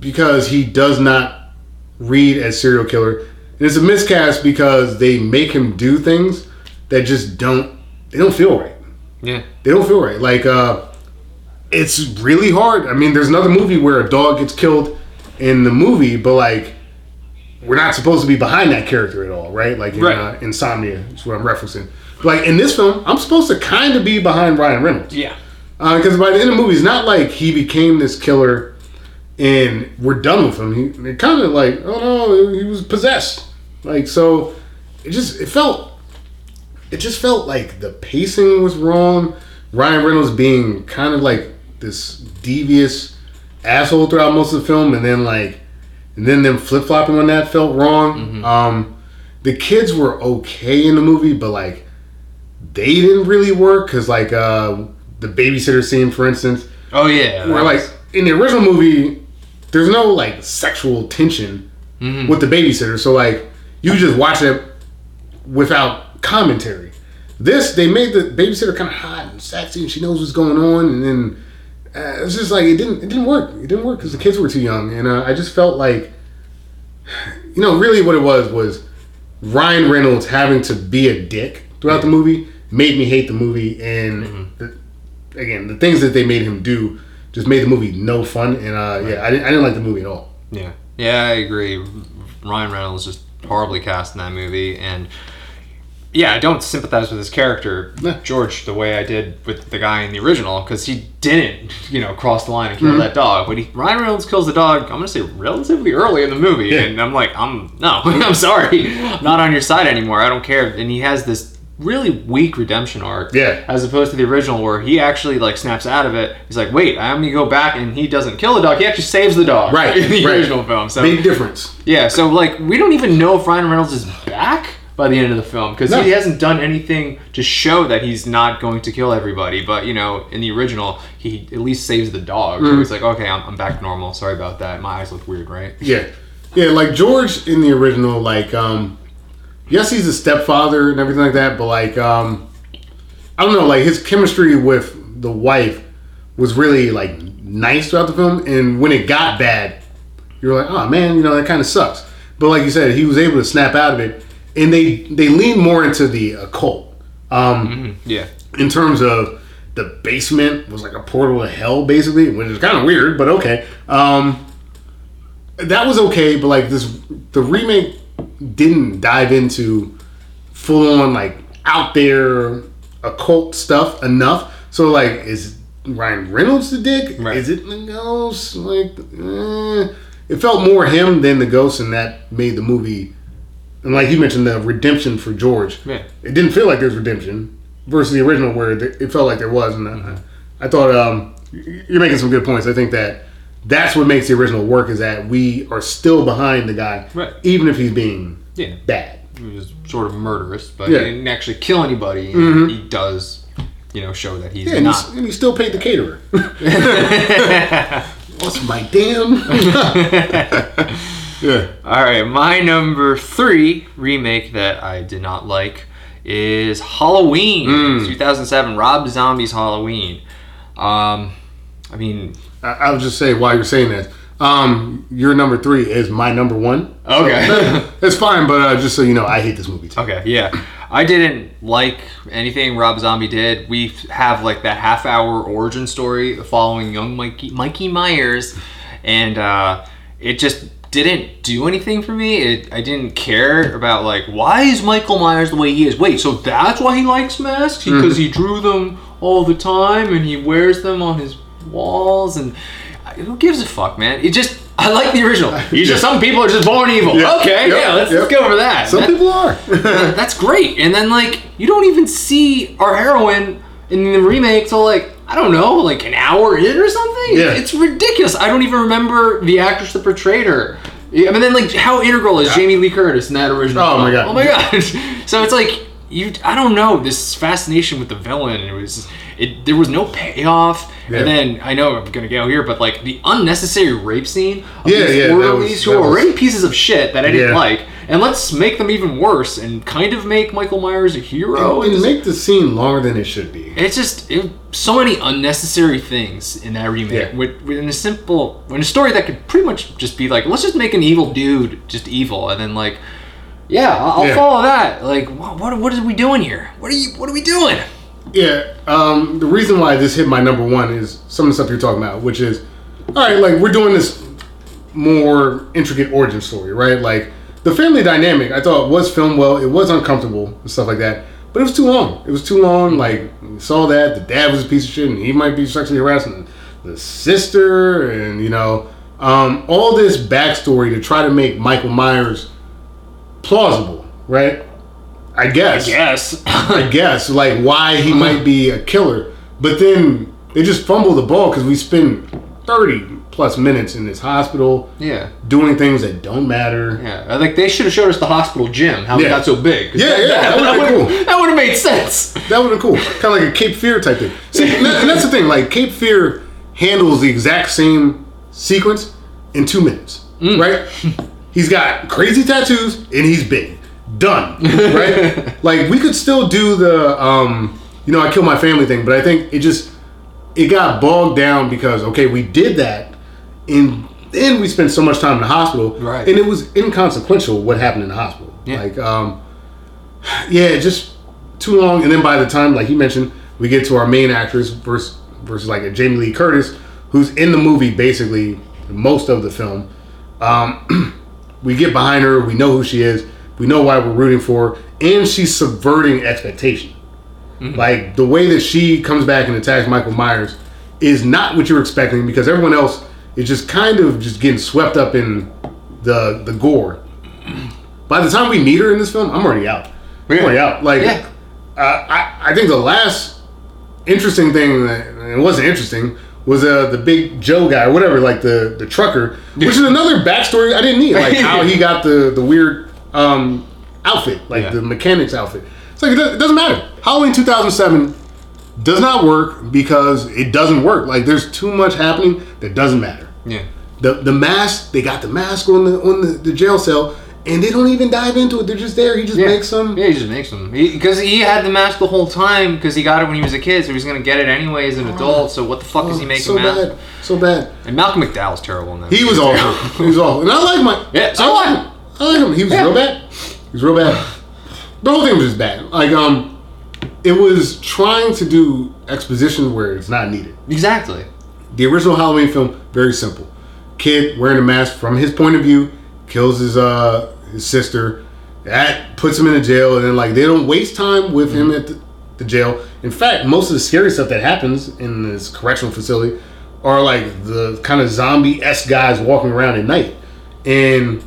because he does not read as serial killer and it's a miscast because they make him do things that just don't they don't feel right Yeah. they don't feel right. Like uh it's really hard. I mean, there's another movie where a dog gets killed in the movie, but like we're not supposed to be behind that character at all, right? Like in Right. Uh, Insomnia is what I'm referencing. Like in this film, I'm supposed to kind of be behind Ryan Reynolds Yeah. because by the end of the movie, it's not like he became this killer and we're done with him. He kind of like, oh no, he was possessed. Like so, it just it felt, it just felt like the pacing was wrong. Ryan Reynolds being kind of like this devious asshole throughout most of the film, and then like, and then them flip flopping on that felt wrong. Um, the kids were okay in the movie, but like they didn't really work because like uh, the babysitter scene, for instance, Oh yeah. where like was- in the original movie, there's no like sexual tension Mm-hmm. with the babysitter, so like you just watch it without commentary. This they made the babysitter kind of hot and sexy, and she knows what's going on, and then uh, it's just like it didn't it didn't work. It didn't work because the kids were too young, and uh, I just felt like you know really what it was was Ryan Reynolds having to be a dick throughout the movie made me hate the movie, and the, again the things that they made him do just made the movie no fun, and uh, yeah, I didn't I didn't like the movie at all. Yeah, yeah, I agree. Ryan Reynolds just horribly cast in that movie, and yeah, I don't sympathize with his character. George, the way I did with the guy in the original, because he didn't, you know, cross the line and Mm-hmm. kill that dog. But he, Ryan Reynolds kills the dog. I'm gonna say relatively early in the movie, Yeah. and I'm like, I'm no, I'm sorry, I'm not on your side anymore. I don't care. And he has this really weak redemption arc, Yeah. as opposed to the original where he actually like snaps out of it. He's like, wait, I'm gonna go back, and he doesn't kill the dog. He actually saves the dog, Right, in the right. original film. So Big difference. yeah, so like we don't even know if Ryan Reynolds is back by the end of the film because No. he hasn't done anything to show that he's not going to kill everybody. But you know, in the original, he at least saves the dog. Mm. He's like, okay, I'm, I'm back to normal. Sorry about that. My eyes look weird, right? Yeah, yeah. Like George in the original, like um, yes, he's a stepfather and everything like that, but like um, I don't know, like his chemistry with the wife was really like nice throughout the film, and when it got bad, you're like, oh man, you know that kind of sucks. But like you said, he was able to snap out of it, and they they lean more into the occult. Um, Yeah. in terms of the basement was like a portal to hell, basically, which is kind of weird, but okay. Um, that was okay, but like this, the remake didn't dive into full on like out there occult stuff enough. So like, is Ryan Reynolds the dick? Right. Is it the ghost? Like, eh. it felt more him than the ghost, and that made the movie. And like you mentioned, the redemption for George. Yeah. It didn't feel like there was redemption versus the original, where it felt like there was. And uh, I thought um, you're making some good points. I think that that's what makes the original work is that we are still behind the guy, Right. even if he's being Yeah. bad. He was sort of murderous, but Yeah. he didn't actually kill anybody. He does, you know, show that he's Yeah, and, not. he's, and he still paid the caterer. What's my damn? yeah. All right, my number three remake that I did not like is Halloween, Mm. 2007. Rob Zombie's Halloween. Um, I mean, I, I'll just say while you're saying that, um, your number three is my number one. So, Okay. it's fine, but uh, just so you know, I hate this movie too. okay, yeah, I didn't like anything Rob Zombie did. We have like that half-hour origin story following young Mikey Mikey Myers, and uh, it just didn't do anything for me. It, I didn't care about like why is Michael Myers the way he is. Wait, so that's why he likes masks because he drew them all the time and he wears them on his walls and uh, who gives a fuck, man? It just I like the original. You just some people are just born evil. Yeah. Okay, Yep. yeah, let's, Yep. let's go for that. Some That- people are. that's great. And then like you don't even see our heroine in the remake till like I don't know, like an hour in or something. Yeah. It's ridiculous. I don't even remember the actress that portrayed her. Yeah, I mean, then like how integral is Jamie Lee Curtis in that original? Oh, my? God. Oh my god! so it's like you. I don't know this fascination with the villain. It was it. There was no payoff. Yeah. And then I know I'm gonna go here, but like the unnecessary rape scene of Yeah, these yeah, orderlies was- who are already pieces of shit that I didn't Yeah. like, and let's make them even worse and kind of make Michael Myers a hero. and It's- make the scene longer than it should be. it's just it, so many unnecessary things in that remake. Yeah. With, with in a simple, in a story that could pretty much just be like, let's just make an evil dude just evil, and then like, yeah, I'll, I'll Yeah. follow that. Like, what, what what are we doing here? What are you What are we doing? Yeah, um, the reason why this hit my number one is some of the stuff you're talking about, which is, all right, like we're doing this more intricate origin story, right? Like the family dynamic, I thought was filmed well. It was uncomfortable and stuff like that, but it was too long. It was too long. Like saw that the dad was a piece of shit, and he might be sexually harassing the sister, and you know, um, all this backstory to try to make Michael Myers plausible, right? I guess. Yes. I guess, like why he might be a killer. But then they just fumble the ball because we spend 30 plus minutes in this hospital yeah. doing things that don't matter. Yeah, I think they should have showed us the hospital gym, how Yeah. it got so big. Yeah, yeah, that would've would've- cool. That would have made sense. That would have been cool. Kind of like a Cape Fear type thing. See, and, that- and that's the thing. Like Cape Fear handles the exact same sequence in two minutes, right? He's got crazy tattoos and he's big. Done, right? like we could still do the, um, you know, I kill my family thing, but I think it just it got bogged down because okay, we did that, and then we spent so much time in the hospital, Right. And it was inconsequential what happened in the hospital. Yeah. Like, um, yeah, just too long. And then by the time, like you mentioned, we get to our main actress versus versus like a Jamie Lee Curtis, who's in the movie basically most of the film. Um, we get behind her. We know who she is. We know why we're rooting for her, and she's subverting expectation. Like the way that she comes back and attacks Michael Myers is not what you're expecting because everyone else is just kind of just getting swept up in the the gore. By the time we meet her in this film, I'm already out. I'm already out. Like, Yeah. uh, I I think the last interesting thing that it wasn't interesting was uh, the big Joe guy or whatever, like the the trucker, which is another backstory I didn't need, like how he got the the weird um, outfit, like Yeah. the mechanic's outfit. It's like it doesn't matter. Halloween 2007 does not work because it doesn't work. Like there's too much happening that doesn't matter. Yeah. The the mask, they got the mask on the on the, the jail cell, and they don't even dive into it. They're just there. He just makes them. Yeah, he just makes them. Because he, had the mask the whole time because he got it when he was a kid, so he was gonna get it anyway as an adult. So what the fuck is he making so mask? bad, so bad. And Malcolm McDowell's terrible in that. He was awful. he was awful, and I like my. Yeah, so I like him. I like him. He was Yeah. real bad. He was real bad. The whole thing was just bad. Like um, it was trying to do exposition where it's not needed. Exactly. The original Halloween film very simple. Kid wearing a mask from his point of view kills his uh his sister. That puts him in a jail, and then like they don't waste time with him at the, the jail. In fact, most of the scary stuff that happens in this correctional facility are like the kind of zombie s guys walking around at night, and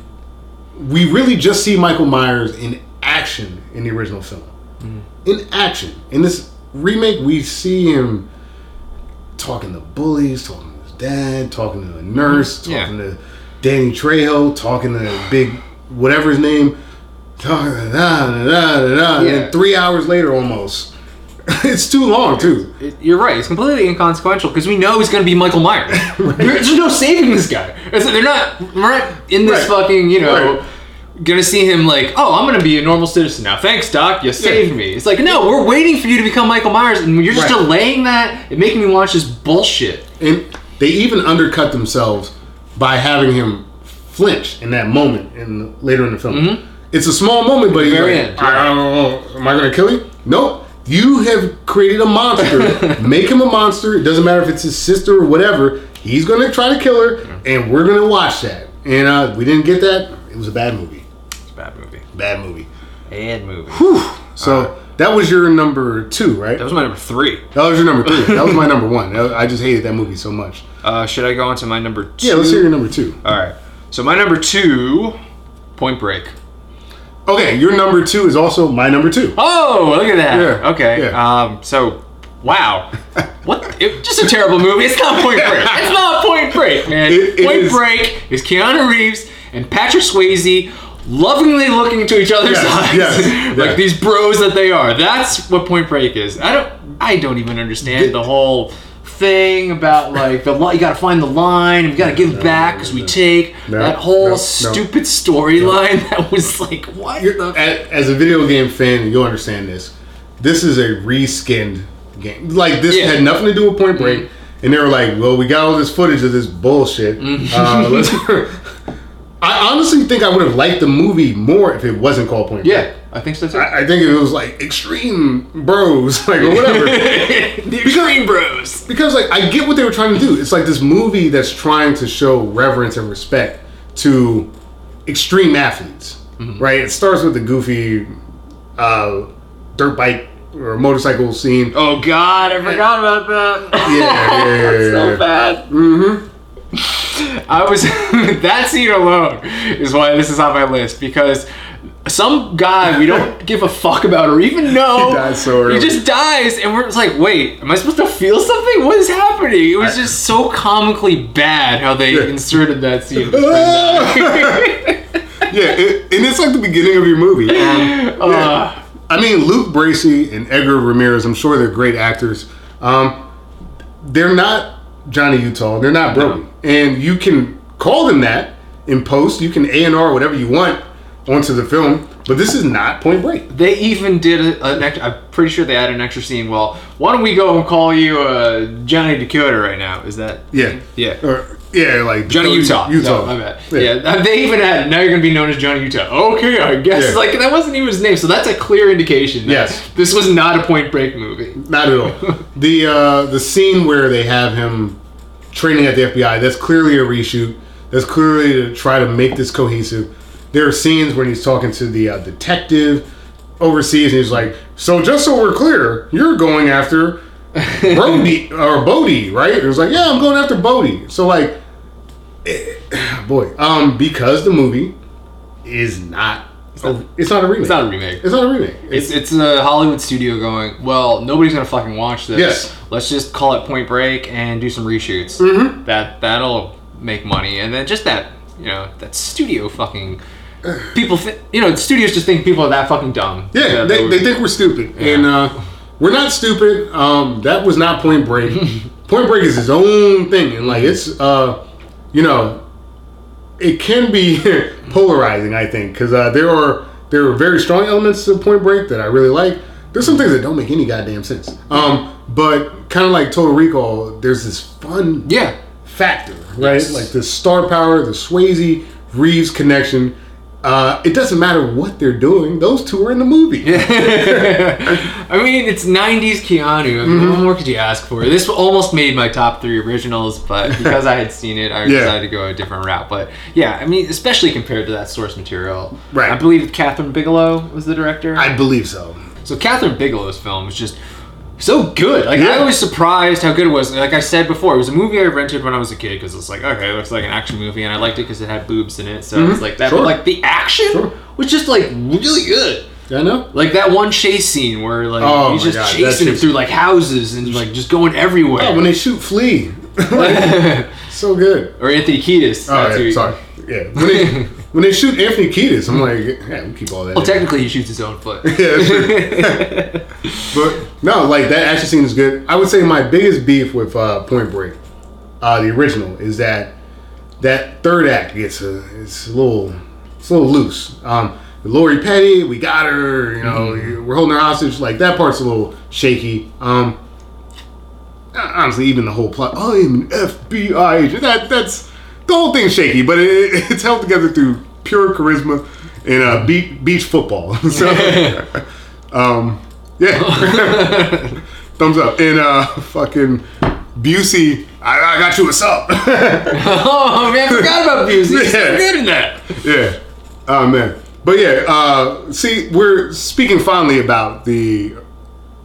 we really just see Michael Myers in action in the original film. In action, in this remake, we see him talking to bullies, talking to his dad, talking to a nurse, mm-hmm. Yeah. talking to Danny Trejo, talking to big whatever his name, talking da, da, da, da, da, Yeah. and three hours later almost. it's too long too. It- You're right. It's completely inconsequential because we know he's going to be Michael Myers. There's no saving this guy. It's- they're not. We're not in this Right. fucking. You know, Right. Gonna see him like, oh, I'm gonna be a normal citizen now. Thanks, Doc. You saved me. It's like, no, we're waiting for you to become Michael Myers, and you're just Right. delaying that and making me watch this bullshit. And they even undercut themselves by having him flinch in that moment in later in the film. It's a small moment, but he's Mm-hmm. Very like, end, I don't know, am I to kill you? Nope. You have created a monster. Make him a monster. It doesn't matter if it's his sister or whatever. He's to try to kill her, and we're to watch that. And uh, we didn't get that. It was a bad movie. Bad movie. Bad movie. Movie. So that was your number two, right? That was my number three. That was your number three. That was my number one. I just hated that movie so much. Uh, should I go on to my number two? Yeah, let's hear your number two. All right. So my number two, Point Break. Okay, your number two is also my number two. Oh, look at that. Yeah, Okay. yeah. Um. So, wow. What? It, just a terrible movie. It's not Point Break. It's not Point Break, man. It- it Point is- Break is Keanu Reeves and Patrick Swayze lovingly looking into each other's Yes, eyes, yes, like yes. these bros that they are. That's what Point Break is. I don't. I don't even understand the whole thing about like the you got to find the line and you got to give back because we take No, that whole no, no. stupid storyline that was like what You're- the as a video game fan, you'll understand this. This is a reskinned game. Like this Yeah. had nothing to do with Point Break, and they were like, "Well, we got all this footage of this bullshit." Uh, let's- I honestly think I would have liked the movie more if it wasn't called Point Break. yeah I think so too. I, I think it was like extreme bros, like or whatever. the Extreme Bros. because like I get what they were trying to do. It's like this movie that's trying to show reverence and respect to extreme athletes, Mm-hmm. right? It starts with the goofy uh, dirt bike or motorcycle scene. Oh God, I forgot about that. Yeah, yeah, yeah, yeah, so bad. Mm-hmm. I was that scene alone is why this is on my list because some guy we don't give a fuck about or even know He dies so early. he just dies and we're just like wait am I supposed to feel something what is happening it was just so comically bad how they inserted that scene Yeah, it, and it's like the beginning of your movie. Um, yeah. Uh, I mean, Luke Bracey and Edgar Ramirez. I'm sure they're great actors. Um, they're not Johnny Utah. They're not Brody, and you can call them that in post. You can A and R whatever you want onto the film, but this is not Point Break. They even did a, an extra, I'm pretty sure they added an extra scene. Well, why don't we go and call you uh, Johnny Dakota right now? Is that Yeah, Yeah. or, yeah, like Johnny Utah? Utah. No, my bad. Yeah. they even had now you're gonna be known as Johnny Utah. Okay, I guess Yeah. like that wasn't even his name, so that's a clear indication. That Yes. this was not a Point Break movie. Not at all. the uh, the scene where they have him training at the FBI, that's clearly a reshoot. That's clearly to try to make this cohesive. There are scenes when he's talking to the uh, detective overseas, and he's like, "So just so we're clear, you're going after Brody or Bodie, right?" It was like, "Yeah, I'm going after Bodie." So like, eh, boy, um, because the movie is not. Not- it's not a remake. It's not a remake. It's not a remake. It's it's a Hollywood studio going. Well, nobody's gonna fucking watch this. Yes. Let's just call it Point Break and do some reshoots. Mm-hmm. That that'll make money, and then just that you know that studio fucking people, thi- you know, studios just think people are that fucking dumb. Yeah, that they, they think we're stupid, and uh, we're not stupid. Um, that was not Point Break. Point Break is its own thing, and like it's, uh, you know, it can be polarizing. I think because uh, there are there are very strong elements to Point Break that I really like. There's some things that don't make any goddamn sense. Um, but kind of like Total Recall, there's this fun yeah. factor, right? Yes. Like the star power, the Swayze Reeves connection. Uh, it doesn't matter what they're doing; those two are in the movie. I mean, it's '90s Keanu. I mean, Mm-hmm. What more could you ask for? This almost made my top three originals, but because I had seen it, I Yeah. decided to go a different route. But yeah, I mean, especially compared to that source material. Right. I believe Kathryn Bigelow was the director. I believe so. So Kathryn Bigelow's film was just so good. Like I was surprised how good it was. Like I said before, it was a movie I rented when I was a kid because it's like okay, it looks like an action movie, and I liked it because it had boobs in it. So it's like that. Mm-hmm. Sure. But like the action Sure. was just like really good. Yeah, I know. Like that one chase scene where like Oh he's just God, chasing him through like houses and like just going everywhere. Oh, when they shoot Flea, so good. or Anthony Kiedis. Oh, yeah, sorry. Yeah, when they shoot Anthony Kiedis, I'm like, yeah, we keep all that. Well, in. technically, he shoots his own foot. Yeah, but no, like that action scene is good. I would say my biggest beef with uh, Point Break, uh, the original, is that that third act gets a it's a little it's a little loose. Um, Lori Petty, we got her. You know, we're holding her hostage. Like that part's a little shaky. Um, honestly, even the whole plot. Oh, I'm an FBI agent. That that's the whole thing's shaky, but it, it's held together through pure charisma and uh, beach beach football. so, um, yeah, thumbs up. And uh, fucking Busey, I, I got you. What's up? oh man, I forgot about Busey. He's so Yeah. good in that. yeah. Oh man. But yeah, uh, see, we're speaking fondly about the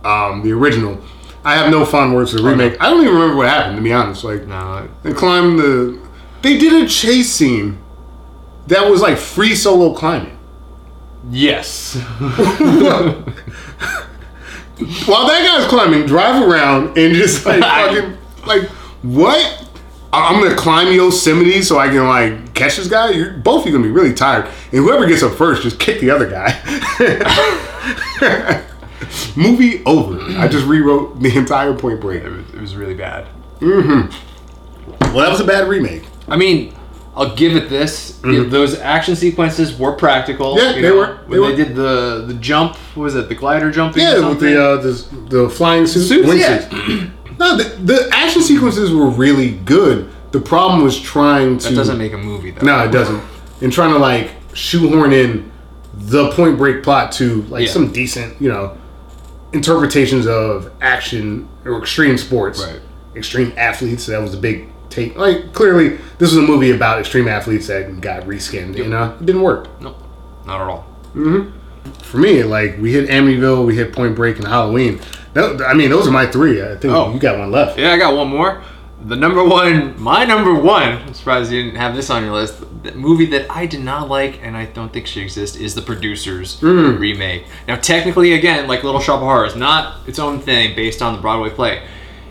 um, the original. I have no fond words for the remake. I don't even remember what happened, to be honest. Like, No, they climbed the. They did a chase scene that was like free solo climbing. yes. While that guy's climbing, drive around and just like fucking like what? I'm gonna climb Yosemite so I can like catch this guy. You're, both of you gonna be really tired, and whoever gets up first, just kick the other guy. Movie over. I just rewrote the entire Point Break. It was, it was really bad. Mm-hmm. Well, that was a bad remake. I mean, I'll give it this: those action sequences were practical. Mm-hmm. Yeah, they know, were. They When were. they did the the jump, what was it the glider jumping? or Yeah, with the uh, the, the flying suits, Suits, yeah. No, the, the action sequences were really good. The problem was trying to. that doesn't make a movie though. No, it doesn't. And trying to like shoehorn in the Point Break plot to like Yeah. some decent, you know, interpretations of action or extreme sports, Right. extreme athletes. That was a big take. Like clearly, this was a movie about extreme athletes that got reskinned, and uh, it didn't work no, not at all. for me. Like we hit Amityville, we hit Point Break, and Halloween. That, I mean, those are my three. I think Oh. you got one left. Yeah, I got one more. The number one, my number one. I'm surprised you didn't have this on your list. The movie that I did not like and I don't think should exist is the Producers Mm. remake. Now, technically, again, like Little Shop of Horrors, not its own thing based on the Broadway play.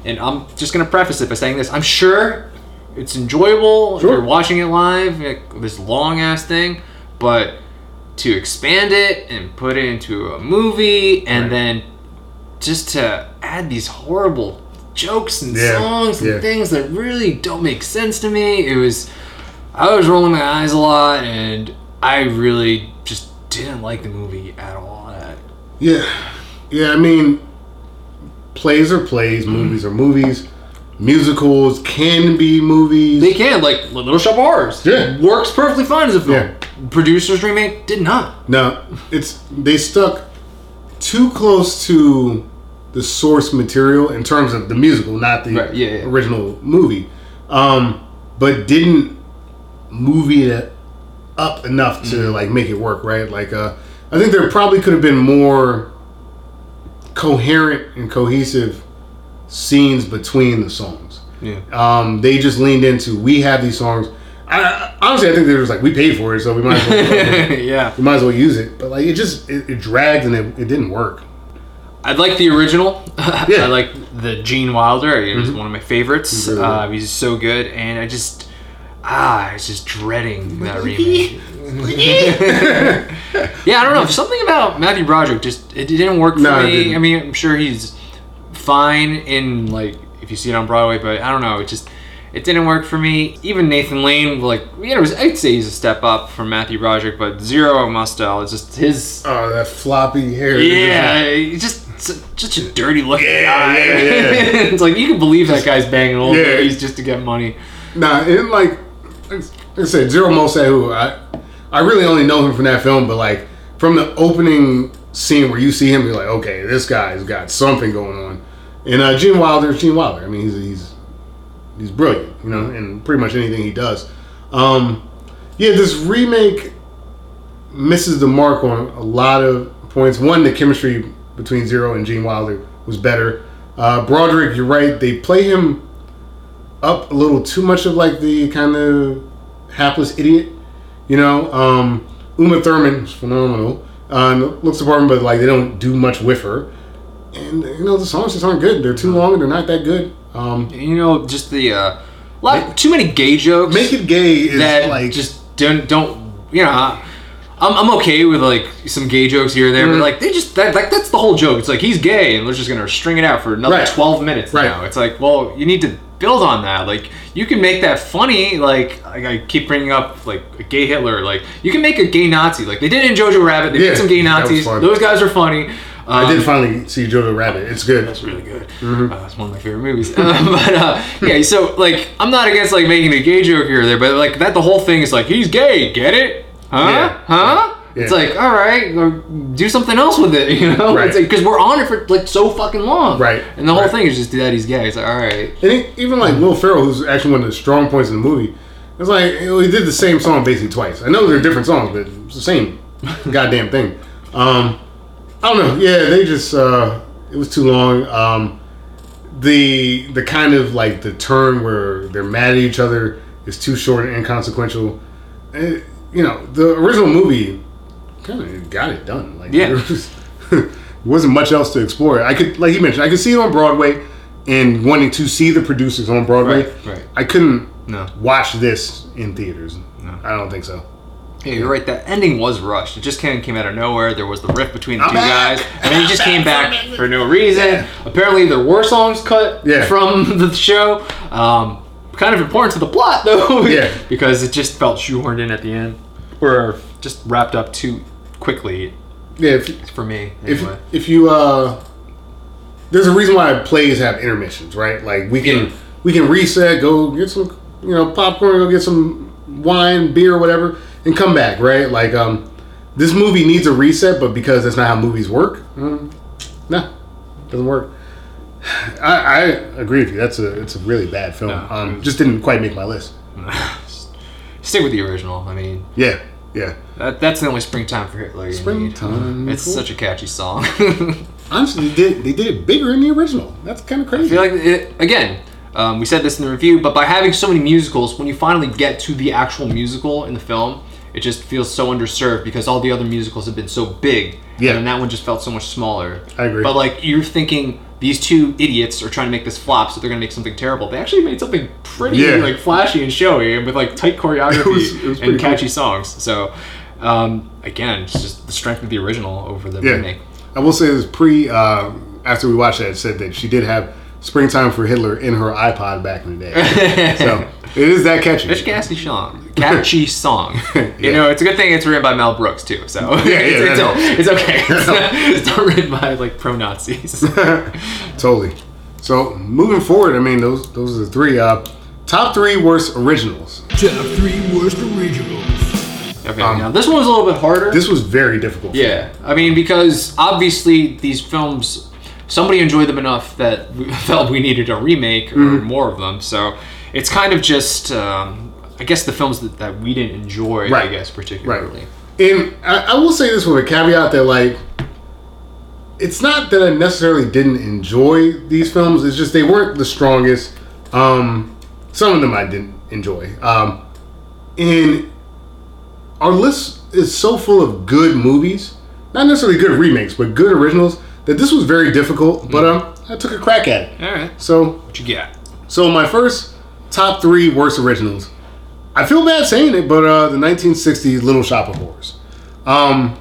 And I'm just gonna preface it by saying this: I'm sure it's enjoyable Sure. if you're watching it live, like, this long ass thing, but to expand it and put it into a movie and Right. then just to add these horrible jokes and Yeah, songs and yeah. things that really don't make sense to me. It was I was rolling my eyes a lot and I really just didn't like the movie at all. Yeah, yeah. I mean, plays are plays, movies are movies. Musicals can be movies. They can like Little Shop of Horrors. Yeah. works perfectly fine as a film. Yeah. Producers remake did not. No, it's they stuck too close to the source material in terms of the musical, not the Right, yeah, yeah. original movie. Um, but didn't movie it up enough to Mm-hmm. like make it work, right? Like uh I think there probably could have been more coherent and cohesive scenes between the songs. Yeah. Um, they just leaned into we have these songs. I, honestly, I think they were just like we paid for it, so we might as well yeah. we might as well use it. But like it just it, it dragged and it, it didn't work. I like the original. Yeah. I like the Gene Wilder. He was one of my favorites. He's really uh, he's so good, and I just ah, I was just dreading that remake. Yeah, I don't know. Something about Matthew Broderick just it didn't work for No, me. I mean, I'm sure he's fine in like if you see it on Broadway, but I don't know. It just it didn't work for me. Even Nathan Lane, like you know, I'd say he's a step up from Matthew Broderick, but Zero Mostel, it's just his. Oh, that floppy hair. Yeah, he's just such a dirty looking Yeah, guy. yeah, yeah. it's like you can believe that guy's banging old Yeah. ladies just to get money. Nah, and like, like I said, Zero who I, I really only know him from that film, but like from the opening scene where you see him, you're like, okay, this guy's got something going on. And uh, Gene Wilder, Gene Wilder. I mean, he's he's he's brilliant, you know, in pretty much anything he does. Um, yeah, this remake misses the mark on a lot of points. One, the chemistry between Zero and Gene Wilder was better. Uh, Broderick, you're right. They play him up a little too much of like the kind of hapless idiot. You know, um, Uma Thurman is phenomenal. The looks department, but like they don't do much with her. And you know the songs just aren't good. They're too long. They're not that good. Um, You know, just the uh, lot too many gay jokes. Make It Gay is that like just don't don't you know. I'm, I'm okay with like some gay jokes here or there, Mm. but like they just that like that's the whole joke. It's like he's gay, and we're just gonna string it out for another Right. twelve minutes Right. now. It's like, well, you need to build on that. Like you can make that funny. Like I, I keep bringing up like a gay Hitler. Like you can make a gay Nazi. Like they did in Jojo Rabbit. They Yeah, did some gay Nazis. Those guys are funny. Um, I did finally see Jojo Rabbit. It's good. that's really good. Mm-hmm. Uh, it's one of my favorite movies. Uh, but uh, yeah, so like I'm not against like making a gay joke here or there, but like that the whole thing is like he's gay. Get it? Huh? Yeah. Huh? Yeah. It's like all right, do something else with it, you know? Right. It's like because we're on it for like so fucking long, Right. And the whole Right. thing is just that he's gay. It's like all right, And e- even like Will Ferrell, who's actually one of the strong points in the movie, it's like he did the same song basically twice. I know they're different songs, but it's the same goddamn thing. Um, I don't know. Yeah, they just uh, it was too long. Um, the the kind of like the turn where they're mad at each other is too short and inconsequential. Eh, you know, the original movie kind of got it done. Like Yeah. there Was, wasn't much else to explore. I could, like you mentioned, I could see it on Broadway and wanting to see the producers on Broadway. Right, right. I couldn't No. watch this in theaters. No. I don't think so. Yeah, you're right. That ending was rushed. It just came came out of nowhere. There was the rift between the I'm two back. guys, and then he just came back for no reason. Apparently, there were songs cut Yeah. from the show. Um, kind of important to the plot, though. Yeah. because it just felt shoehorned in at the end, or just wrapped up too quickly Yeah, if, for me. if Anyway. if you uh, there's a reason why plays have intermissions, right? Like we can Yeah. we can reset, go get some you know popcorn, go get some wine, beer, whatever, and come back, right? Like um, this movie needs a reset, but because that's not how movies work, mm, no, doesn't work. I, I agree with you. That's a it's a really bad film. No, um, just didn't quite make my list. Stick with the original. I mean, Yeah, yeah. that, that's the only springtime for Hitler. You Springtime Need. It's for- such a catchy song. Honestly, they did they did it bigger in the original. That's kind of crazy. I feel like it, again, um, we said this in the review, but by having so many musicals, when you finally get to the actual musical in the film, it just feels so underserved because all the other musicals have been so big, Yeah. and that one just felt so much smaller. I agree. But like you're thinking these two idiots are trying to make this flop, so they're gonna make something terrible. They actually made something pretty Yeah. like flashy and showy, and with like tight choreography was- it was and catchy songs. So. Um, again, it's just the strength of the original over the Yeah. remake. I will say this pre uh, after we watched that, it said that she did have "Springtime for Hitler" in her iPod back in the day. so it is that catchy. It's a catchy song. Catchy song. You know, it's a good thing it's written by Mel Brooks too. So yeah, it's, it's, that it's okay. It's not, it's not written by like pro Nazis. totally. So moving forward, I mean those those are the three uh, top three worst originals. Top three worst originals. Okay, Um, now this one was a little bit harder. This was very difficult. yeah, I mean because obviously these films, somebody enjoyed them enough that we felt we needed a remake or Mm-hmm. more of them. So it's kind of just, um, I guess, the films that, that we didn't enjoy. I Right. guess Right. particularly. And I, I will say this with a caveat that like it's not that I necessarily didn't enjoy these films. It's just they weren't the strongest. Um, some of them I didn't enjoy. Um, and our list is so full of good movies, not necessarily good remakes, but good originals. That this was very difficult, but um, I took a crack at it. All right, So what you got? so my first top three worst originals. I feel bad saying it, but uh, the 1960s Little Shop of Horrors, um,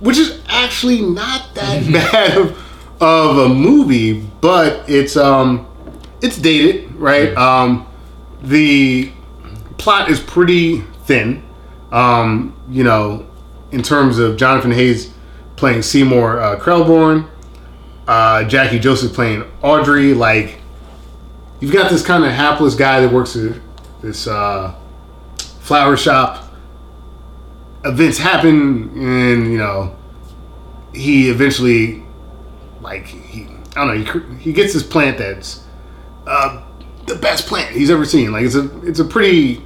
which is actually not that bad of, of a movie, but it's um, it's dated, right? Um, the plot is pretty thin, um, you know, in terms of Jonathan Haze playing Seymour uh, Krelborn, uh, Jackie Joseph playing Audrey. Like, you've got this kind of hapless guy that works at this uh, flower shop. Events happen, and you know, he eventually, like, he I don't know, he, he gets this plant that's uh, the best plant he's ever seen. Like, it's a it's a pretty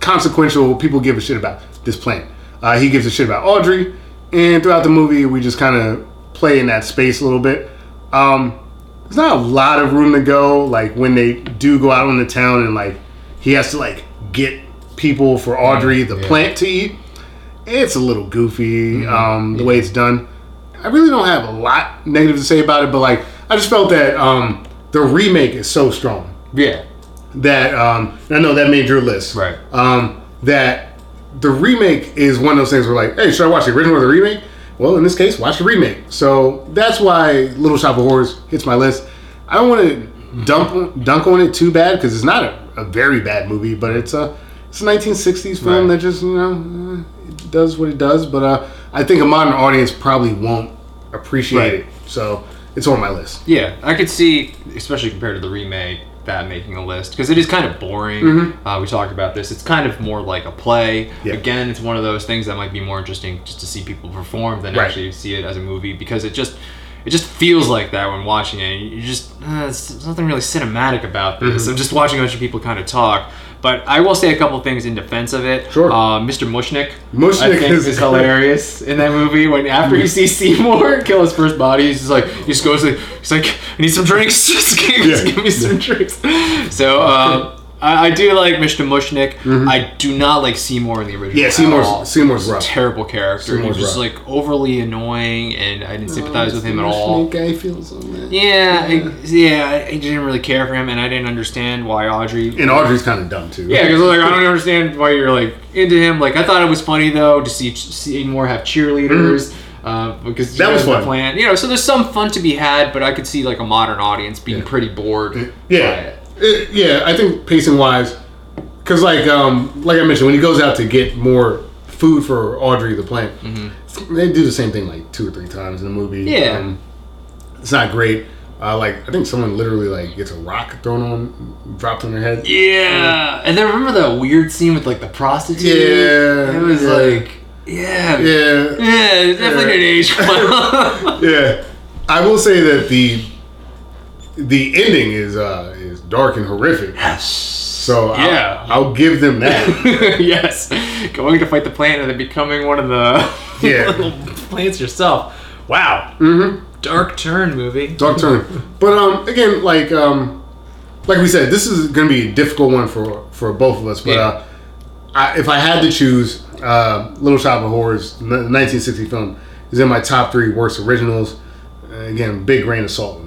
consequential. People give a shit about this plant. Uh, he gives a shit about Audrey, and throughout the movie, we just kind of play in that space a little bit. Um, there's not a lot of room to go. Like when they do go out on the town, and like he has to like get people for Audrey the yeah. plant to eat. It's a little goofy um, the way it's done. I really don't have a lot negative to say about it, but like I just felt that um, the remake is so strong Yeah. that um, I know that made your list. Right. Um, that the remake is one of those things where like, hey, should I watch the original or the remake? Well, in this case, watch the remake. So that's why Little Shop of Horrors hits my list. I don't want to dump dunk on it too bad because it's not a, a very bad movie, but it's a it's a 1960s film Right. that just you know it does what it does. But uh, I think a modern audience probably won't appreciate Right. it. So it's on my list. Yeah, I could see, especially compared to the remake, that making a list because it is kind of boring. Uh, we talked about this. It's kind of more like a play. Mm-hmm. Yeah. Again, it's one of those things that might be more interesting just to see people perform than Right. actually see it as a movie because it just it just feels like that when watching it. You just uh, there's nothing really cinematic about this. Mm-hmm. I'm just watching a bunch of people kind of talk. But I will say a couple things in defense of it. Sure. Uh, Mr. Mushnick. Mushnick is- is hilarious in that movie when after he sees Seymour kill his first body, he's just like he just goes like he's like I need some drinks, just give, Yeah. give me some drinks. So um, I, I do like Mr. Mushnick. I do not like Seymour in the original. Mm-hmm. Yeah, at Seymour's- all. Seymour's He's a rough. terrible character. Seymour's he was just rough. like overly annoying, and I didn't sympathize with him at all. Guy feels so bad. Yeah, I, yeah, I, I didn't really care for him, and I didn't understand why Audrey. And Audrey's kind of dumb too. Yeah, because like I don't understand why you're like into him. Like I thought it was funny though to see Seymour have cheerleaders. Uh, because Mm-hmm. That was has fun. Plan. You know, so there's some fun to be had, but I could see like a modern audience being pretty bored. by Yeah, it. Yeah. I think pacing wise, because like um like I mentioned, when he goes out to get more food for Audrey the plant, they do the same thing like two or three times in the movie. Mm-hmm. Yeah. um, it's not great. Uh, like I think someone literally like gets a rock thrown on, dropped on their head. Yeah, and then remember that weird scene with like the prostitute? Yeah, it was yeah. like, yeah, Yeah, yeah, it definitely didn't age well. yeah. I will say that the the ending is uh dark and horrific. Yes. So I'll- Yeah. I'll, give them that. yes, going to fight the plant and then becoming one of the Yeah. little plants yourself. Wow. Mm-hmm. Dark turn movie. Dark turn. But um, again, like um, like we said, this is going to be a difficult one for for both of us. But Yeah. uh, I, if I had to choose, uh, Little Shop of Horrors, the 1960 film, is in my top three worst originals. Uh, again, big grain of salt.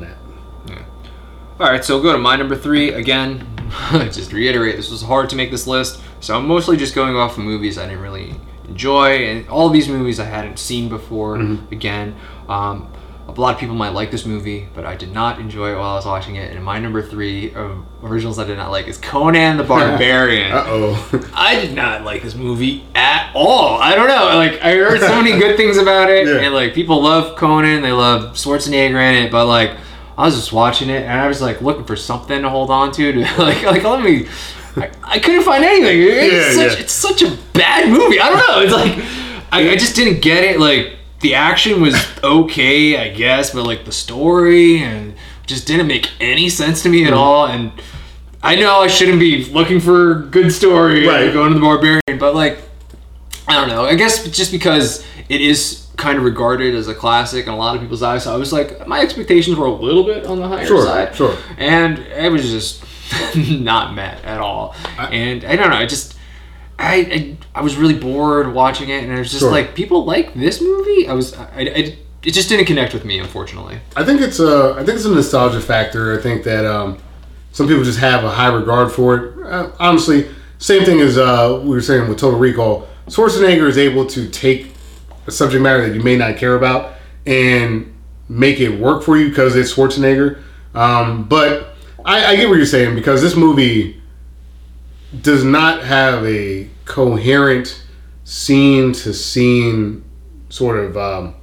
All right, so we'll go to my number three again. just reiterate, this was hard to make this list, so I'm mostly just going off of movies I didn't really enjoy, and all these movies I hadn't seen before. Again, um, a lot of people might like this movie, but I did not enjoy it while I was watching it. And my number three of originals I did not like is Conan the Barbarian. Uh oh. I did not like this movie at all. I don't know. Like I heard so many good things about it, Yeah. and like people love Conan, they love Schwarzenegger in it, but like I was just watching it and I was like looking for something to hold on to to like like let me. I, I couldn't find anything. It's Yeah, such yeah. it's such a bad movie. I don't know. It's like I, I just didn't get it. Like the action was okay, I guess, but like the story and just didn't make any sense to me Mm-hmm. at all. And I know I shouldn't be looking for good story Right. going to the barbarian, but like I don't know. I guess just because it is kind of regarded as a classic in a lot of people's eyes, so I was like, my expectations were a little bit on the higher Sure, side. sure. And it was just not met at all. and I don't know. I just. I, I, I was really bored watching it, and I was just Sure. like, people like this movie. I was, I, I, it just didn't connect with me, unfortunately. I think it's a I think it's a nostalgia factor. I think that um, some people just have a high regard for it. Uh, honestly, same thing as uh, we were saying with Total Recall. Schwarzenegger is able to take a subject matter that you may not care about and make it work for you because it's Schwarzenegger. Um, but I, I get what you're saying because this movie does not have a coherent scene to scene sort of um,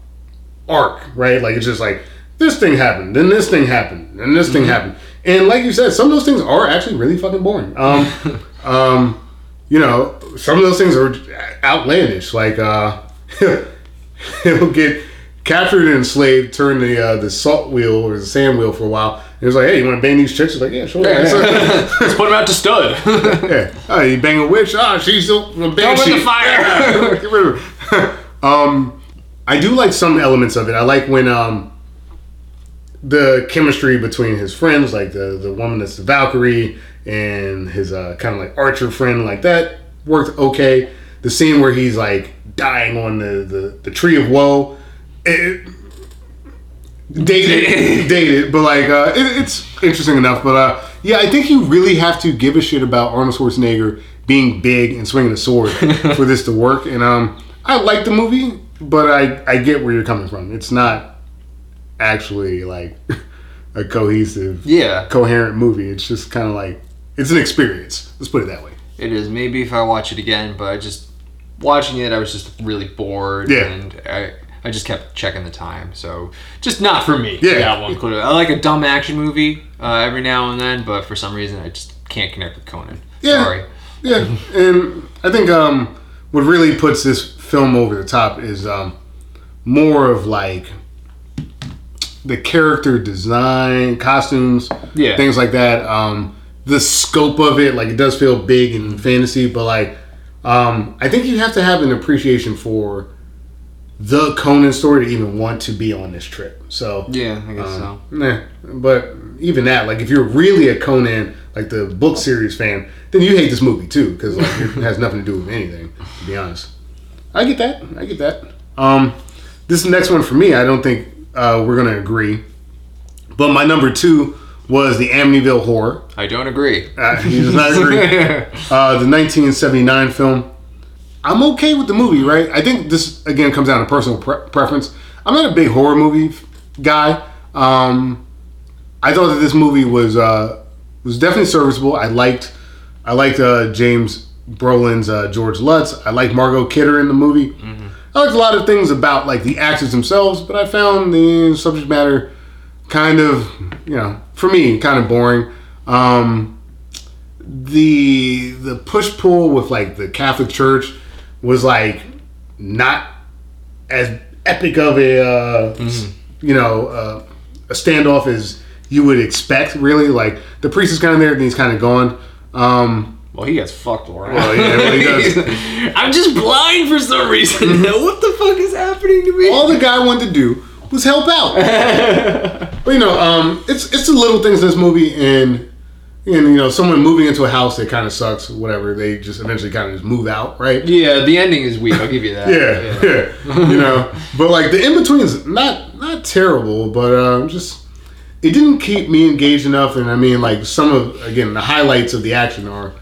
arc, right? Like it's just like this thing happened, then this thing happened, and this thing happened, and like you said, some of those things are actually really fucking boring. Um, um, you know, some of those things are outlandish. Like uh, he'll get captured and enslaved, turn the uh, the salt wheel or the sand wheel for a while. And he was like, "Hey, you want to bang these chicks?" He's like, "Yeah, sure." Let's put him out to stud. yeah. Oh, you bang a witch? Ah, she's still a bang the fire. Get rid of her. um, I do like some elements of it. I like when um the chemistry between his friends, like the the woman that's the Valkyrie and his uh, kind of like archer friend, like that worked okay. The scene where he's like dying on the the, the tree of woe. It, dated, dated, but like uh, it, it's interesting enough. But uh, yeah, I think you really have to give a shit about Arnold Schwarzenegger being big and swinging a sword for this to work. And um, I like the movie, but I I get where you're coming from. It's not actually like a cohesive, yeah, coherent movie. It's just kind of like it's an experience. Let's put it that way. it is. Maybe if I watch it again, but I just watching it, I was just really bored, Yeah. and I. I just kept checking the time, so just not for me. Yeah. that one. could- I like a dumb action movie uh, every now and then, but for some reason, I just can't connect with Conan. Yeah. Sorry. Yeah, and I think um, what really puts this film over the top is um, more of like the character design, costumes, Yeah. things like that. Um, the scope of it, like it does feel big and fantasy, but like um, I think you have to have an appreciation for the Conan story to even want to be on this trip. So Yeah, I guess so. Nah, but even that, like, if you're really a Conan, like the book series fan, then you hate this movie too, because like it has nothing to do with anything. To be honest, I get that. I get that. Um, this next one for me, I don't think uh, we're gonna agree. But my number two was the Amityville Horror. I don't agree. Uh, he does not agree. Uh, the 1979 film. I'm okay with the movie, right? I think this again comes down to personal pre- preference. I'm not a big horror movie f- guy. Um, I thought that this movie was uh, was definitely serviceable. I liked I liked uh, James Brolin's uh, George Lutz. I liked Margot Kidder in the movie. I liked a lot of things about like the actors themselves, but I found the subject matter kind of you know for me kind of boring. Um, the the push pull with like the Catholic Church was like not as epic of a uh, you know uh, a standoff as you would expect. Really, like the priest is kind of there and he's kind of gone. Um, Well, he gets fucked around. Well, yeah, well, he does. I'm just blind for some reason. what the fuck is happening to me? all the guy wanted to do was help out. but you know, um, it's it's the little things in this movie, and and you know, someone moving into a house that kind of sucks. Whatever, they just eventually kind of just move out, right? yeah, the ending is weak. I'll give you that. Yeah, yeah. you know, but like the in between is not not terrible, but uh, just it didn't keep me engaged enough. And I mean, like some of again the highlights of the action are,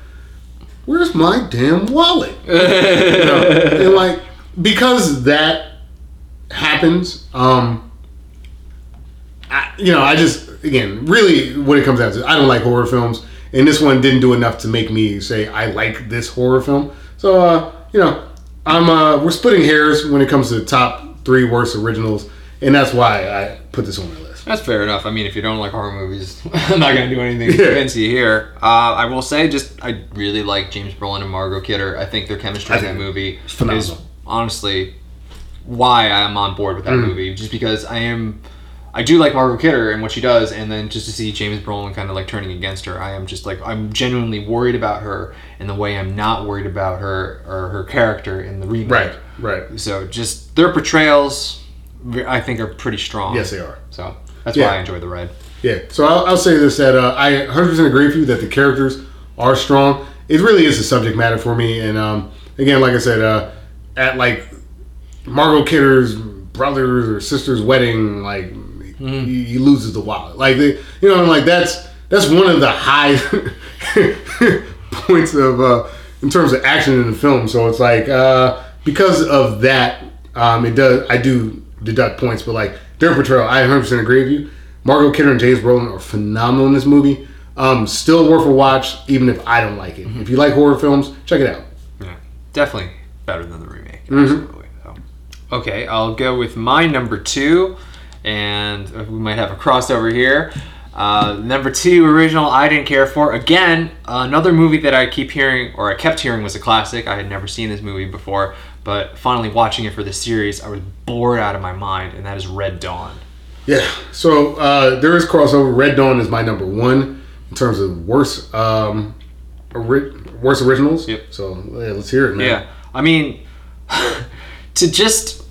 where's my damn wallet? You know, and like because that happens, um, I, you know, I just again really what it comes down to, I don't like horror films, and this one didn't do enough to make me say I like this horror film. So uh, you know, I'm uh, we're splitting hairs when it comes to the top three worst originals, and that's why I put this on my list. That's fair enough. I mean, if you don't like horror movies, I'm not gonna do anything to Yeah. convince you here. Uh, I will say, just I really like James Brolin and Margot Kidder. I think their chemistry in that movie is honestly why I'm on board with that Mm. movie. Just because I am, I do like Margot Kidder and what she does, and then just to see James Brolin kind of like turning against her, I am just like I'm genuinely worried about her in the way I'm not worried about her or her character in the remake. Right, right. So just their portrayals, I think, are pretty strong. Yes, they are. So that's Yeah. why I enjoy the ride. Yeah, so I'll, I'll say this that uh, I 100% agree with you that the characters are strong. It really is a subject matter for me, and um, again, like I said, uh, at like Margot Kidder's brother's or sister's wedding, like he, he loses the wallet. Like they, you know, I'm like that's that's one of the high points of uh, in terms of action in the film. So it's like uh, because of that, um, it does. I do deduct points, but like their portrayal, I 100 percent agree with you. Margot Kidder and James Brolin are phenomenal in this movie. Um, still worth a watch, even if I don't like it. If you like horror films, check it out. Yeah, definitely better than the remake. Absolutely. Okay, I'll go with my number two, and uh, we might have a crossover here. Uh, number two original I didn't care for. Again, another movie that I keep hearing, or I kept hearing, was a classic. I had never seen this movie before, but finally watching it for this series, I was bored out of my mind, and that is Red Dawn. Yeah. So uh, there is crossover. Red Dawn is my number one in terms of worst um, ori- worst originals. Yep. So yeah, let's hear it, man. Yeah, I mean, to just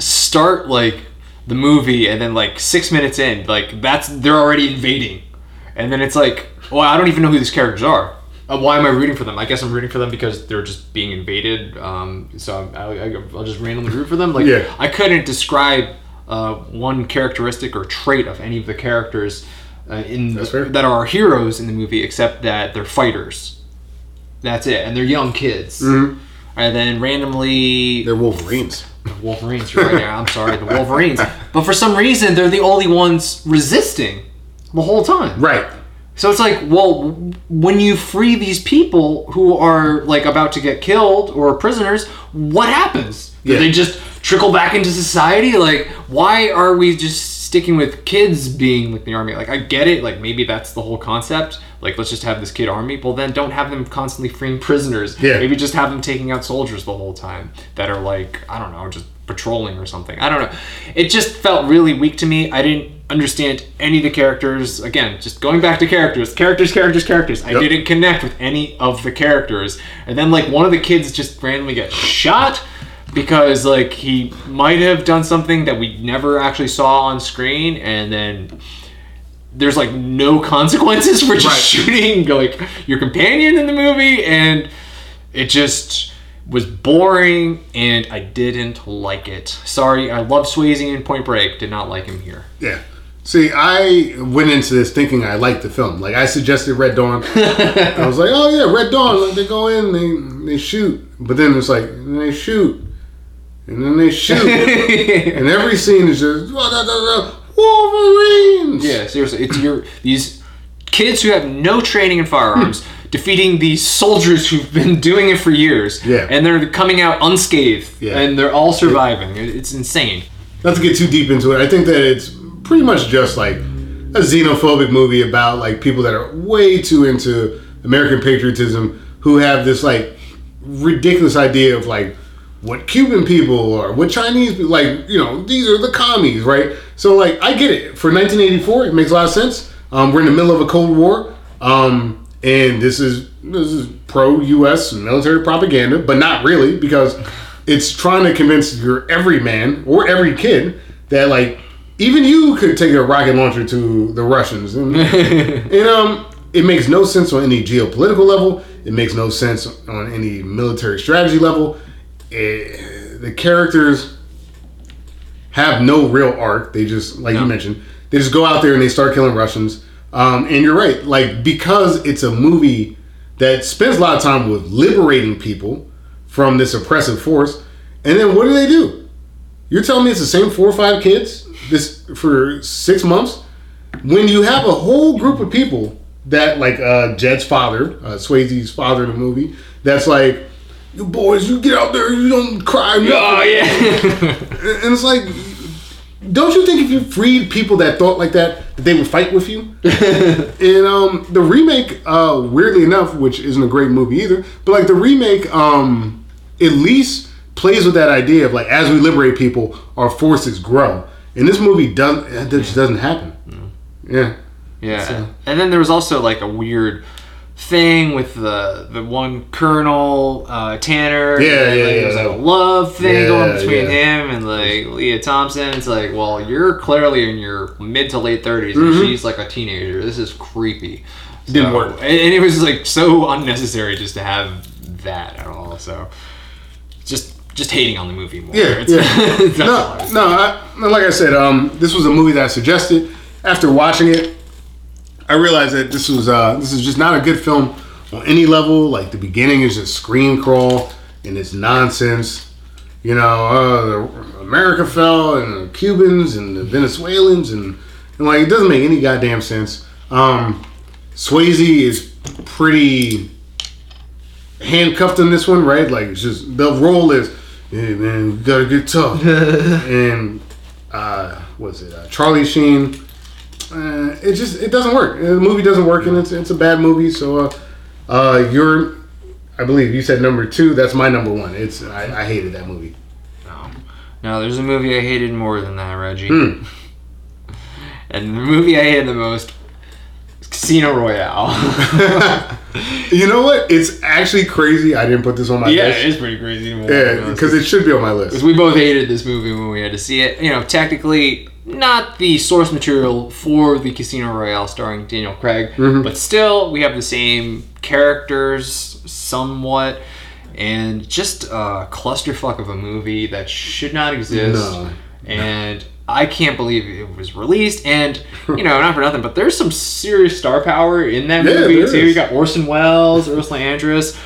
start like the movie and then like six minutes in, like that's they're already invading, and then it's like, well, I don't even know who these characters are. Uh, why am I rooting for them? I guess I'm rooting for them because they're just being invaded. Um, so I'm, I, I, I'll just randomly root for them. Like Yeah. I couldn't describe uh, one characteristic or trait of any of the characters uh, in fair. that are our heroes in the movie, except that they're fighters. That's it, and they're young kids. Mhm. And then randomly, They're Wolverines. Wolverines. You're right there. I'm sorry, the Wolverines. But for some reason, they're the only ones resisting the whole time. Right. So it's like, well, when you free these people who are like about to get killed or prisoners, what happens? Do Yeah. they just trickle back into society? Like, why are we just sticking with kids being like the army? Like, I get it. Like, maybe that's the whole concept. Like, let's just have this kid army. Well, then don't have them constantly freeing prisoners. Yeah. Maybe just have them taking out soldiers the whole time that are like, I don't know, just patrolling or something. I don't know. It just felt really weak to me. I didn't understand any of the characters. Again, just going back to characters, characters, characters, characters. I Yep. didn't connect with any of the characters. And then like one of the kids just randomly gets shot because like he might have done something that we never actually saw on screen and then there's like no consequences for just Right. shooting like your companion in the movie and it just was boring and I didn't like it. Sorry, I love Swayze in Point Break, did not like him here. Yeah. See, I went into this thinking I liked the film. Like I suggested Red Dawn. I was like, oh yeah, Red Dawn. Like, they go in, they they shoot, but then it's like they shoot, and then they shoot, and every scene is just "Wah, da, da, da, Wolverines. Yeah, seriously, it's your these kids who have no training in firearms hmm. defeating these soldiers who've been doing it for years. Yeah. and they're coming out unscathed, Yeah. and they're all surviving. It- It's insane. Not to get too deep into it, I think that it's pretty much just like a xenophobic movie about like people that are way too into American patriotism who have this like ridiculous idea of like what Cuban people are, what Chinese people like you know these are the commies right? So like I get it. For 1984 it makes a lot of sense. Um, we're in the middle of a Cold War um, and this is this is pro U.S. military propaganda but not really because it's trying to convince your every man or every kid that like even you could take a rocket launcher to the Russians. And, and um it makes no sense on any geopolitical level. It makes no sense on any military strategy level The characters have no real arc. They just like you mentioned they just go out there and they start killing Russians. Um, and you're right like because it's a movie that spends a lot of time with liberating people from this oppressive force and then what do they do? You're telling me it's the same four or five kids this for six months? When you have a whole group of people that like uh Jed's father, uh, Swayze's father in the movie, that's like, you boys, you get out there, you don't cry. nothing." Oh yeah. And it's like, don't you think if you freed people that thought like that, that they would fight with you? and um, the remake, uh, weirdly enough, which isn't a great movie either, but like the remake, um, at least plays with that idea of like as we liberate people, our forces grow. And this movie doesn't. That just doesn't happen. Yeah. Yeah, So- and then there was also like a weird thing with the the one Colonel uh, Tanner. Yeah, and, yeah, like, was yeah. like a love thing Yeah, going between yeah. him and like Lea Thompson. It's like, well, you're clearly in your mid to late 30s, and Mhm. she's like a teenager. This is creepy. Didn't work. and, and it was like so unnecessary just to have that at all. So just just hating on the movie more. Yeah, It's- yeah. that's all I no, no. I, like I said, um, this was a movie that I suggested. After watching it, I realized that this was uh, this is just not a good film on any level. Like the beginning is just screen crawl and it's nonsense. You know, uh, America fell and the Cubans and the Venezuelans and, and like it doesn't make any goddamn sense. Um, Swayze is pretty handcuffed in this one, right? Like it's just the role is, hey man, we gotta get tough. and uh, what's it? Uh, Charlie Sheen. Uh, it just it doesn't work. The movie doesn't work, and it's it's a bad movie. So, uh, uh, you're, I believe you said number two. That's my number one. It's I, I hated that movie. No. No, there's a movie I hated more than that, Reggie. Hmm. And the movie I hated the most is Casino Royale. You know what? It's actually crazy. I didn't put this on my yeah, list. Yeah, it is pretty crazy. Yeah, because it should be on my list. Because we both hated this movie when we had to see it. You know, technically not the source material for the Casino Royale starring Daniel Craig, Mm-hmm. but still we have the same characters somewhat, and just a clusterfuck of a movie that should not exist. No. And I can't believe it was released. And you know, not for nothing, but there's some serious star power in that Yeah, movie too. is. You got Orson Welles, Ursula Andress.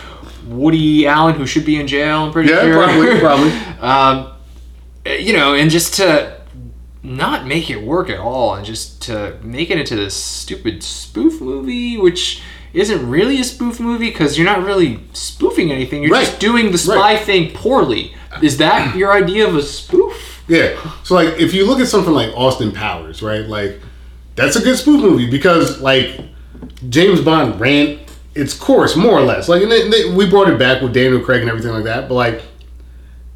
Woody Allen, who should be in jail, I'm pretty Yeah, sure. probably, probably. um, you know, and just to not make it work at all, and just to make it into this stupid spoof movie, which isn't really a spoof movie because you're not really spoofing anything. You're just doing the spy Right. thing poorly. Is that your idea of a spoof? Yeah. So like if you look at something like Austin Powers, right? Like that's a good spoof movie because like James Bond ran its course more or less. Like and they, they, we brought it back with Daniel Craig and everything like that, but like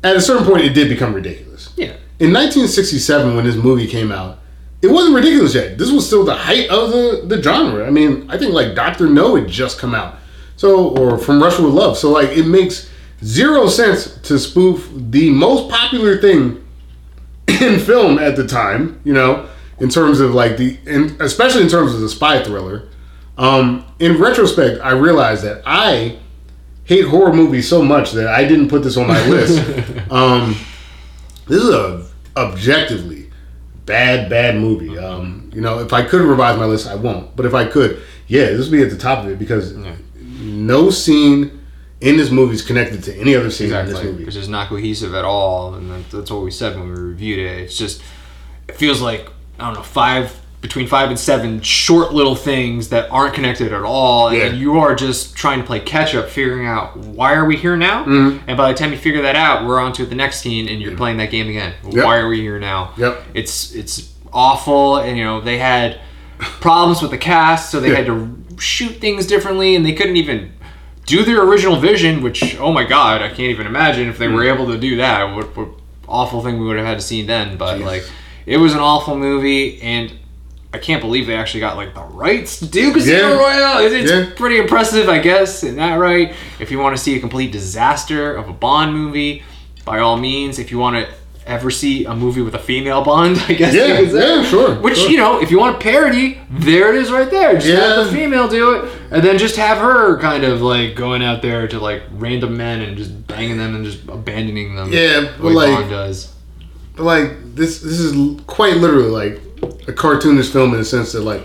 at a certain point it did become ridiculous. Yeah. In 1967 when this movie came out, it wasn't ridiculous yet. This was still the height of the the genre. I mean, I think like Doctor No had just come out. So or From Russia with Love. So like it makes zero sense to spoof the most popular thing in film at the time, you know, in terms of like the, and especially in terms of the spy thriller. Um, in retrospect, I realized that I hate horror movies so much that I didn't put this on my list. um, this is a objectively bad, bad movie. Um, you know, if I could revise my list, I won't. But if I could, yeah, this would be at the top of it because no scene in this movie is connected to any other scene in this Exactly. movie. Which is not cohesive at all, and that's what we said when we reviewed it. It's just it feels like I don't know five between five and seven short little things that aren't connected at all, and Yeah. you are just trying to play catch up, figuring out why are we here now, Mm-hmm. and by the time you figure that out, we're on to the next scene, and you're playing that game again. Yep. Why are we here now? Yep. It's it's awful, and you know they had problems with the cast, so they Yeah. had to shoot things differently, and they couldn't even do their original vision. Which, oh my god, I can't even imagine if they were able to do that. What, what awful thing we would have had to see then. But Jeez. like, it was an awful movie, and I can't believe they actually got like the rights to do Casino Yeah. Royale. It's, it's Yeah. pretty impressive, I guess, in that right. If you want to see a complete disaster of a Bond movie, by all means. If you want to ever see a movie with a female Bond, I guess. Yeah, you could say. yeah, sure, Which sure. you know, if you want a parody, there it is right there. Just have Yeah. the female do it, and then just have her kind of like going out there to like random men and just banging them and just abandoning them. Yeah, way like- Bond does. Like this, this is quite literally like a cartoonish film in the sense that like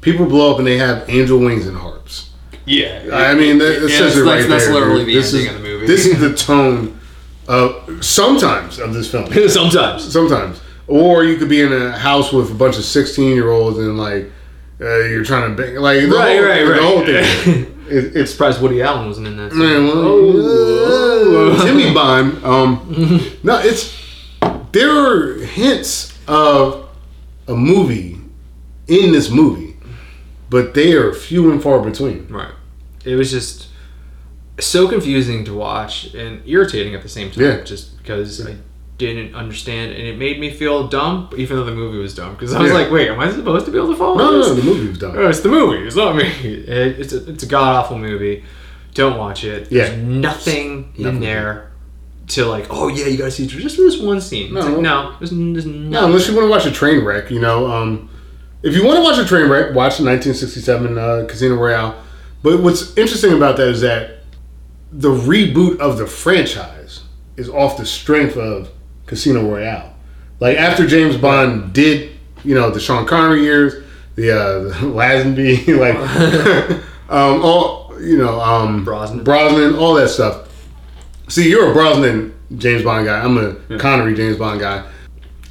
people blow up and they have angel wings and harps. Yeah, I mean, that, that Yeah, says it right that's, that's there, literally dude. the this ending is, of the movie. This is the tone of sometimes of this film. sometimes. sometimes, or you could be in a house with a bunch of sixteen year olds and like uh, you're trying to bang, like the Right, whole, right, the right. whole thing. It, it's Surprised Woody Allen wasn't in that. Man, well, Oh. uh, Jimmy Bond. Um, no, it's there are hints of a movie in this movie, but they are few and far between. Right. It was just so confusing to watch and irritating at the same time. Yeah. Just because I didn't understand, and it made me feel dumb, even though the movie was dumb. Because I was Yeah. like, wait, am I supposed to be able to follow No, no, this? no, the movie was done. Oh, it's the movie. It's not me. It, it's a, it's a god awful movie. Don't watch it. Yeah. There's nothing, in there to like. Oh yeah, you gotta see just for this one scene. It's No. like, no, there's, there's No, unless you want to watch a train wreck, you know. Um, if you want to watch a train wreck, watch the 1967 uh, Casino Royale. But what's interesting about that is that the reboot of the franchise is off the strength of Casino Royale. Like after James Bond did, you know, the Sean Connery years, the uh, the Lazenby, like, um, all you know, um, Brosnan. Brosnan, all that stuff. See, you're a Brosnan James Bond guy. I'm a Connery James Bond guy.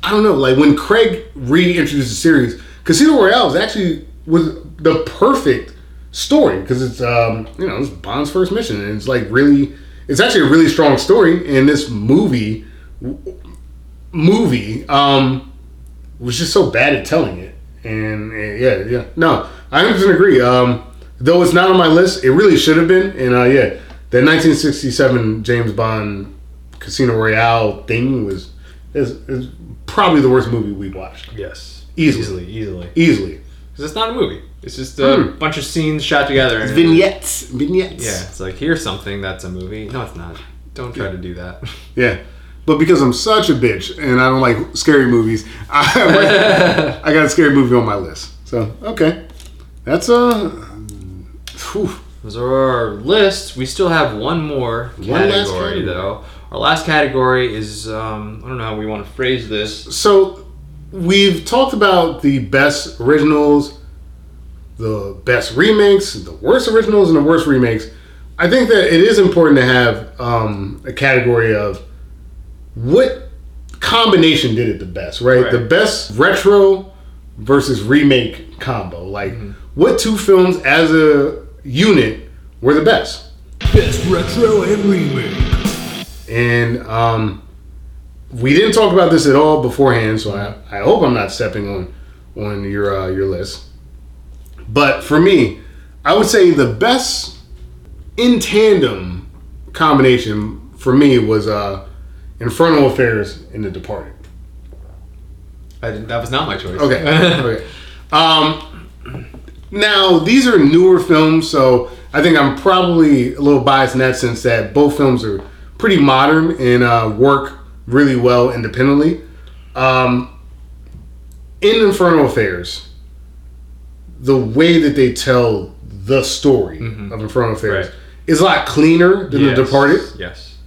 I don't know, like when Craig reintroduced the series, Casino Royale is actually was the perfect story because it's um, you know it's Bond's first mission and it's like really it's actually a really strong story and this movie. Movie um was just so bad at telling it and, and yeah yeah. No I 100% agree. Um though it's not on my list it really should have been and uh yeah the 1967 James Bond Casino Royale thing was is, is probably the worst movie we've watched Yes. Easily. Easily, easily. easily Because it's not a movie. It's just a Hmm. bunch of scenes shot together. and- vignettes vignettes Yeah, it's like here's something that's a movie. No, it's not. Don't try to do that. Yeah. But because I'm such a bitch and I don't like scary movies, I, I got a scary movie on my list. So, okay. That's uh whew. Those are our lists. We still have one more One last category, category. though. Our last category is um, I don't know how we want to phrase this. So, we've talked about the best originals, the best remakes, the worst originals, and the worst remakes. I think that it is important to have um, a category of what combination did it the best, right? Right. The best retro versus remake combo. Like, what two films as a unit were the best? Best retro and remake. And um, we didn't talk about this at all beforehand, so I, I hope I'm not stepping on on your uh, your list. But for me, I would say the best in tandem combination for me was uh, Infernal Affairs and The Departed. I didn't, that was not my choice. Okay. okay. Um, now these are newer films, so I think I'm probably a little biased in that sense that both films are pretty modern and uh, work really well independently. Um, in Infernal Affairs, the way that they tell the story of Infernal Affairs Right. is a lot cleaner than Yes. The Departed. Yes.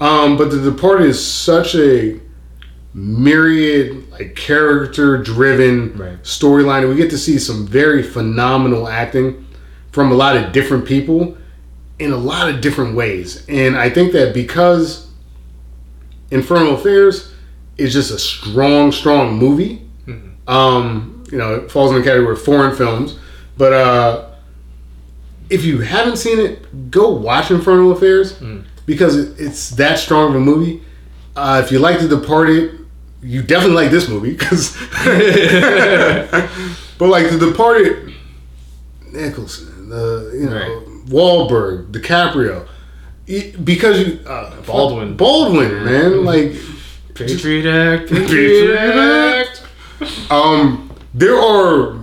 Um, but The Departed is such a myriad, like character-driven Right. storyline, we get to see some very phenomenal acting from a lot of different people in a lot of different ways. And I think that because Infernal Affairs is just a strong, strong movie, um, you know, it falls in the category of foreign films. But uh, if you haven't seen it, go watch Infernal Affairs because it's that strong of a movie. Uh, if you like The Departed, you definitely like this movie because. but like The Departed, Nicholson, the you know Right. Wahlberg, DiCaprio, because you uh, Baldwin. Baldwin, man, like Patriot Act. Patriot Act. Um, there are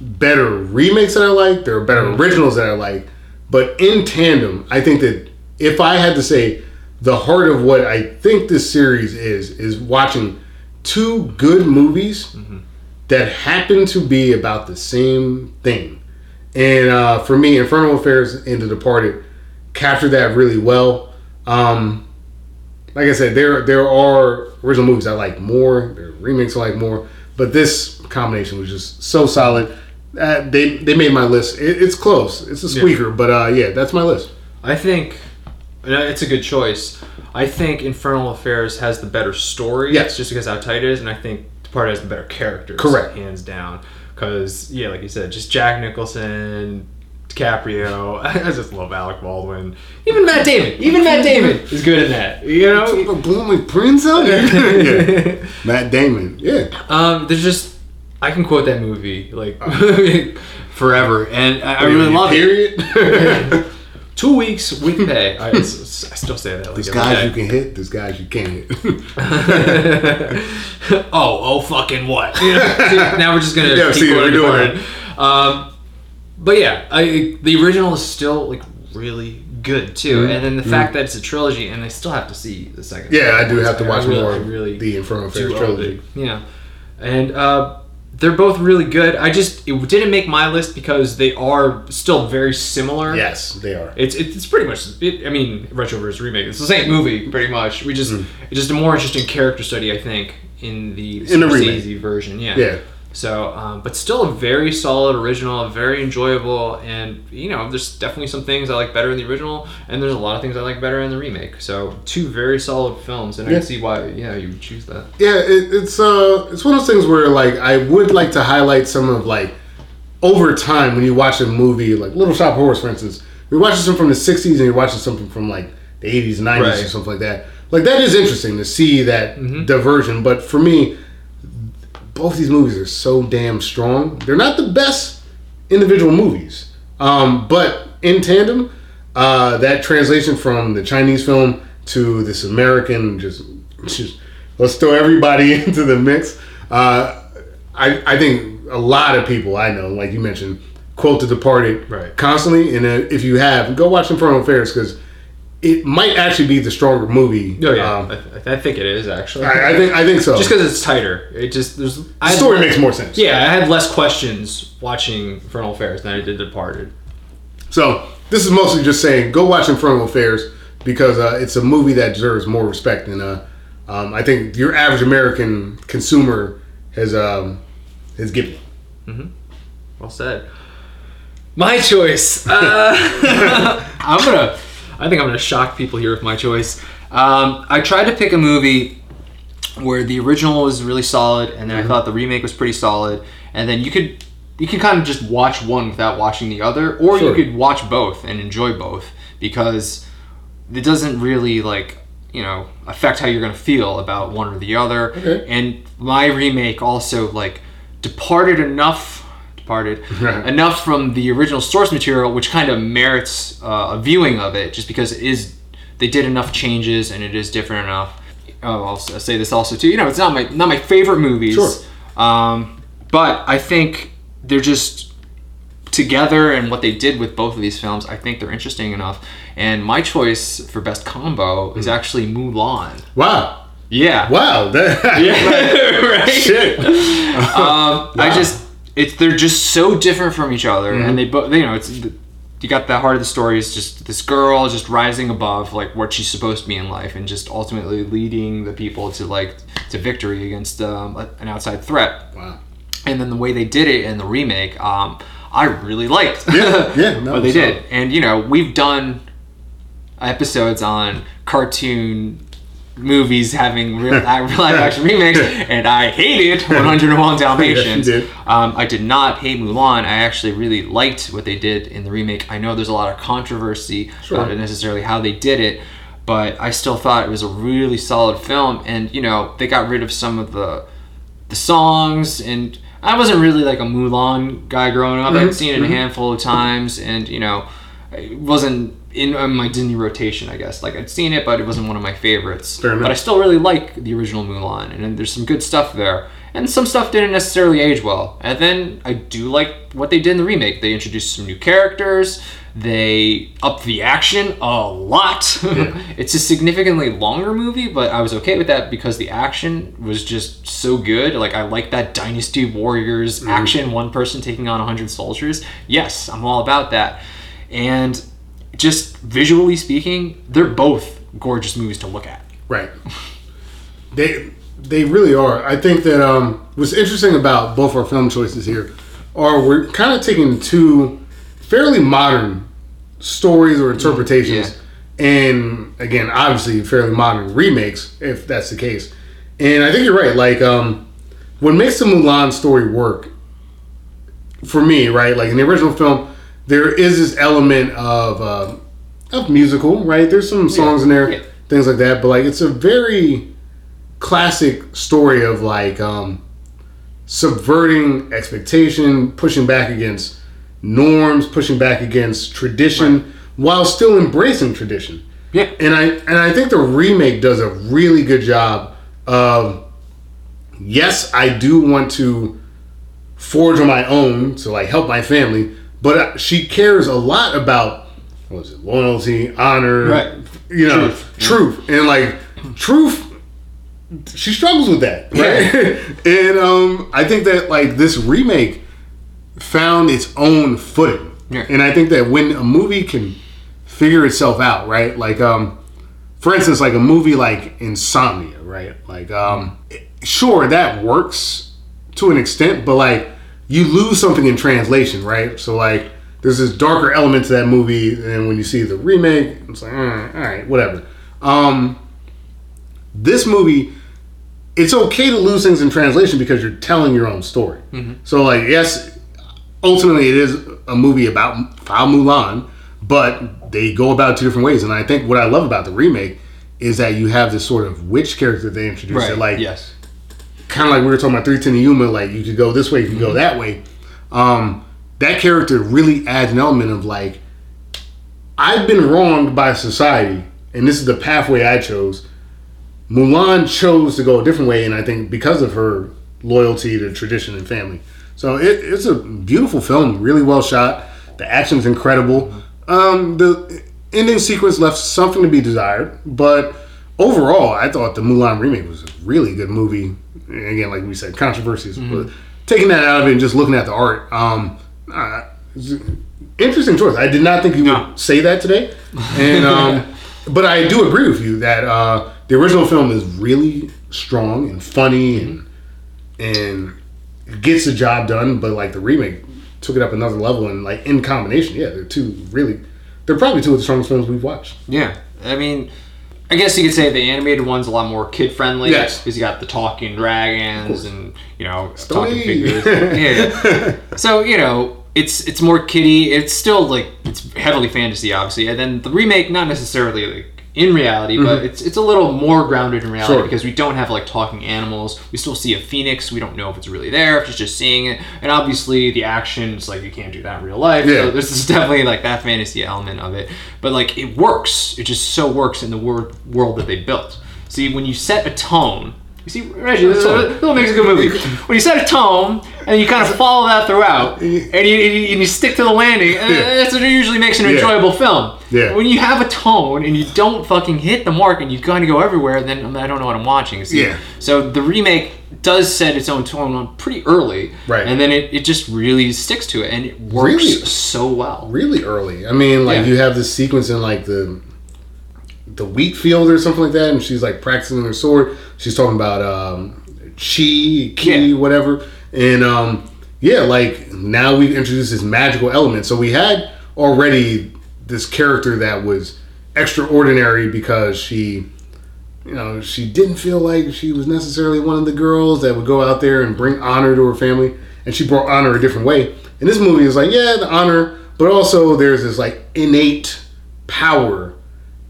better remakes that I like. There are better Mm-hmm. originals that I like. But in tandem, I think that if I had to say the heart of what I think this series is, is watching two good movies Mm-hmm. that happen to be about the same thing. And uh, for me, Infernal Affairs and The Departed captured that really well. Um, like I said, there there are original movies I like more, there are remakes I like more, but this combination was just so solid. Uh, they they made my list. It, it's close. It's a squeaker, but uh, yeah, that's my list. I think it's a good choice. I think Infernal Affairs has the better story. Yes. Just because how tight it is, and I think Departed has the better characters. Correct. Hands down. Because, yeah, like you said, just Jack Nicholson, DiCaprio. I just love Alec Baldwin. Even Matt Damon. Even Matt Damon is good in that. You know? Bloom like Prince out yeah. Matt Damon. Yeah. Um, there's just I can quote that movie like forever, and I, I really love it. Period. Two weeks week pay. I still say that. Like There's guys day. you can hit. There's guys you can't hit. oh, oh, fucking what? You know, see, now we're just gonna Yeah, keep see, going we're doing Um, but yeah, I, the original is still like really good too, Mm-hmm. and then the fact that it's a trilogy, and I still have to see the second. yeah, I do have to watch really- more I of really the Infernal Affairs do all of trilogy. Yeah, and uh, they're both really good. I just it didn't make my list because they are still very similar. Yes, they are. It's it's pretty much. It, I mean, retro versus remake. It's the same movie, pretty much. We just it's just a more interesting character study, I think, in the Mm. In remake. Version. Yeah. Yeah. So, um, but still a very solid original, very enjoyable, and you know, there's definitely some things I like better in the original, and there's a lot of things I like better in the remake. So, two very solid films, and I can see why, yeah, you would choose that. Yeah, it, it's uh, it's one of those things where like I would like to highlight some of like over time when you watch a movie like Little Shop of Horrors, for instance, you're watching something from the '60s and you're watching something from like the '80s, '90s, or something like that. Like that is interesting to see that Mm-hmm. diversion. But for me, both these movies are so damn strong. They're not the best individual movies, um, but in tandem, uh, that translation from the Chinese film to this American, just, just let's throw everybody into the mix. Uh, I, I think a lot of people I know, like you mentioned, quote The Departed Right. constantly. And uh, if you have, go watch Infernal Affairs because it might actually be the stronger movie. Oh yeah, Um, I, I think it is actually. I, I think I think so. just because it's tighter, it just there's the I story le- makes more sense. Yeah, I had less questions watching Infernal Affairs than I did Departed. So this is mostly just saying go watch Infernal Affairs because uh, it's a movie that deserves more respect than uh, um, I think your average American consumer has um, has given. Well said. My choice. Uh, I'm gonna. I think I'm gonna shock people here with my choice. Um, I tried to pick a movie where the original was really solid, and then I thought the remake was pretty solid, and then you could you could kind of just watch one without watching the other, or Sure. you could watch both and enjoy both because it doesn't really like you know affect how you're gonna feel about one or the other. Okay. And my remake also like departed enough departed enough from the original source material, which kind of merits uh, a viewing of it, just because it is they did enough changes and it is different enough. Oh, I'll say this also too. You know, it's not my not my favorite movies. Sure. Um, but I think they're just together and what they did with both of these films. I think they're interesting enough. And my choice for best combo is actually Mulan. Wow, Yeah. wow, that, right. shit. Um, I just it's they're just so different from each other, and they both you know it's you got the heart of the story is just this girl just rising above like what she's supposed to be in life, and just ultimately leading the people to like to victory against um, an outside threat. Wow. And then the way they did it in the remake, um, I really liked. Yeah, yeah, no, what they so- did, and you know we've done episodes on cartoon movies having real, real live action remakes, and I hated 101 Dalmatians. did. Um, I did not hate Mulan. I actually really liked what they did in the remake. I know there's a lot of controversy Sure. about it necessarily how they did it, but I still thought it was a really solid film. And you know they got rid of some of the the songs and. I wasn't really like a Mulan guy growing up. I'd seen it a handful of times, and you know, it wasn't in uh, my Disney rotation, I guess. Like I'd seen it, but it wasn't one of my favorites. Fair enough. But I still really like the original Mulan, and, there's some good stuff there. And some stuff didn't necessarily age well. And then I do like what they did in the remake. They introduced some new characters. They upped the action a lot. it's a significantly longer movie, but I was okay with that because the action was just so good. Like I like that Dynasty Warriors action, one person taking on 100 soldiers. Yes, I'm all about that. And just visually speaking, they're both gorgeous movies to look at. Right. They they really are. I think that um, what's interesting about both our film choices here are we're kind of taking two fairly modern stories or interpretations, and again, obviously fairly modern remakes, if that's the case. And I think you're right. Like, um, what makes the Mulan story work for me, right? Like in the original film, there is this element of uh, of musical, right? There's some songs in there, Yeah. things like that, but like it's a very classic story of like um, subverting expectation, pushing back against norms, pushing back against tradition, while still embracing tradition. Yeah. And I and I think the remake does a really good job of yes, I do want to forge on my own to like help my family, but she cares a lot about what was it, loyalty, honor, Right. you know, Truth, truth, and like truth. She struggles with that, right? and um, I think that like this remake found its own footing, Yeah. and I think that when a movie can figure itself out, right? Like, um, for instance, like a movie like Insomnia, right? Like, um, sure that works to an extent, but like you lose something in translation, right? So like there's this darker element to that movie, and when you see the remake, it's like, "Mm, all right, whatever. Um, this movie, it's okay to lose things in translation because you're telling your own story. So like, yes, ultimately it is a movie about Fa Mulan, but they go about it two different ways. And I think what I love about the remake is that you have this sort of witch character they introduced. That like yes. Kind of like we were talking about 310 Yuma, like you could go this way, you could go that way. Um, that character really adds an element of like, I've been wronged by society, and this is the pathway I chose. Mulan chose to go a different way, and I think because of her loyalty to tradition and family. So it, it's a beautiful film, really well shot. The action's incredible. Um, the ending sequence left something to be desired, but overall, I thought the Mulan remake was a really good movie. And again, like we said, controversies, but taking that out of it and just looking at the art, um, uh, interesting choice. I did not think you would say that today, and um, but I do agree with you that uh, the original film is really strong and funny and and gets the job done. But like the remake took it up another level and like in combination, yeah, they're two really. They're probably two of the strongest films we've watched. Yeah, I mean, I guess you could say the animated one's a lot more kid friendly. Yes. because you got the talking dragons and you know Stony. talking figures. yeah. So you know, it's it's more kiddie. It's still like it's heavily fantasy, obviously, and then the remake not necessarily like in reality, but it's it's a little more grounded in reality Mm-hmm. Sure. because we don't have like talking animals. We still see a phoenix. We don't know if it's really there, if it's just seeing it, and obviously the action is like you can't do that in real life. Yeah. So this is definitely like that fantasy element of it, but like it works. It just so works in the wor- world that they built. See, when you set a tone. You see, Reggie, this, this what makes a good movie. When you set a tone and you kind of follow that throughout, and you, and you, and you stick to the landing, uh, that's what usually makes an Yeah. enjoyable film. Yeah. When you have a tone and you don't fucking hit the mark and you kind of go everywhere, then I don't know what I'm watching. See? Yeah. So the remake does set its own tone pretty early, Right. And then it, it just really sticks to it and it works Really? so well. really early. I mean, like Yeah. you have this sequence in like the the wheat field or something like that, and she's like practicing her sword. She's talking about um, chi, ki, Yeah. whatever, and um, yeah, like now we've introduced this magical element. So we had already this character that was extraordinary because she. You know, she didn't feel like she was necessarily one of the girls that would go out there and bring honor to her family, and she brought honor a different way. And this movie is like, yeah, the honor, but also there's this like innate power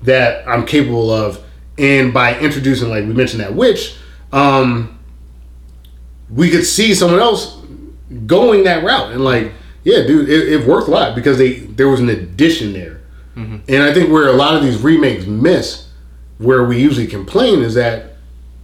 that I'm capable of, and by introducing, like we mentioned, that witch, um, we could see someone else going that route, and like, yeah, dude, it, it worked a lot because they there was an addition there, and I think where a lot of these remakes miss, where we usually complain, is that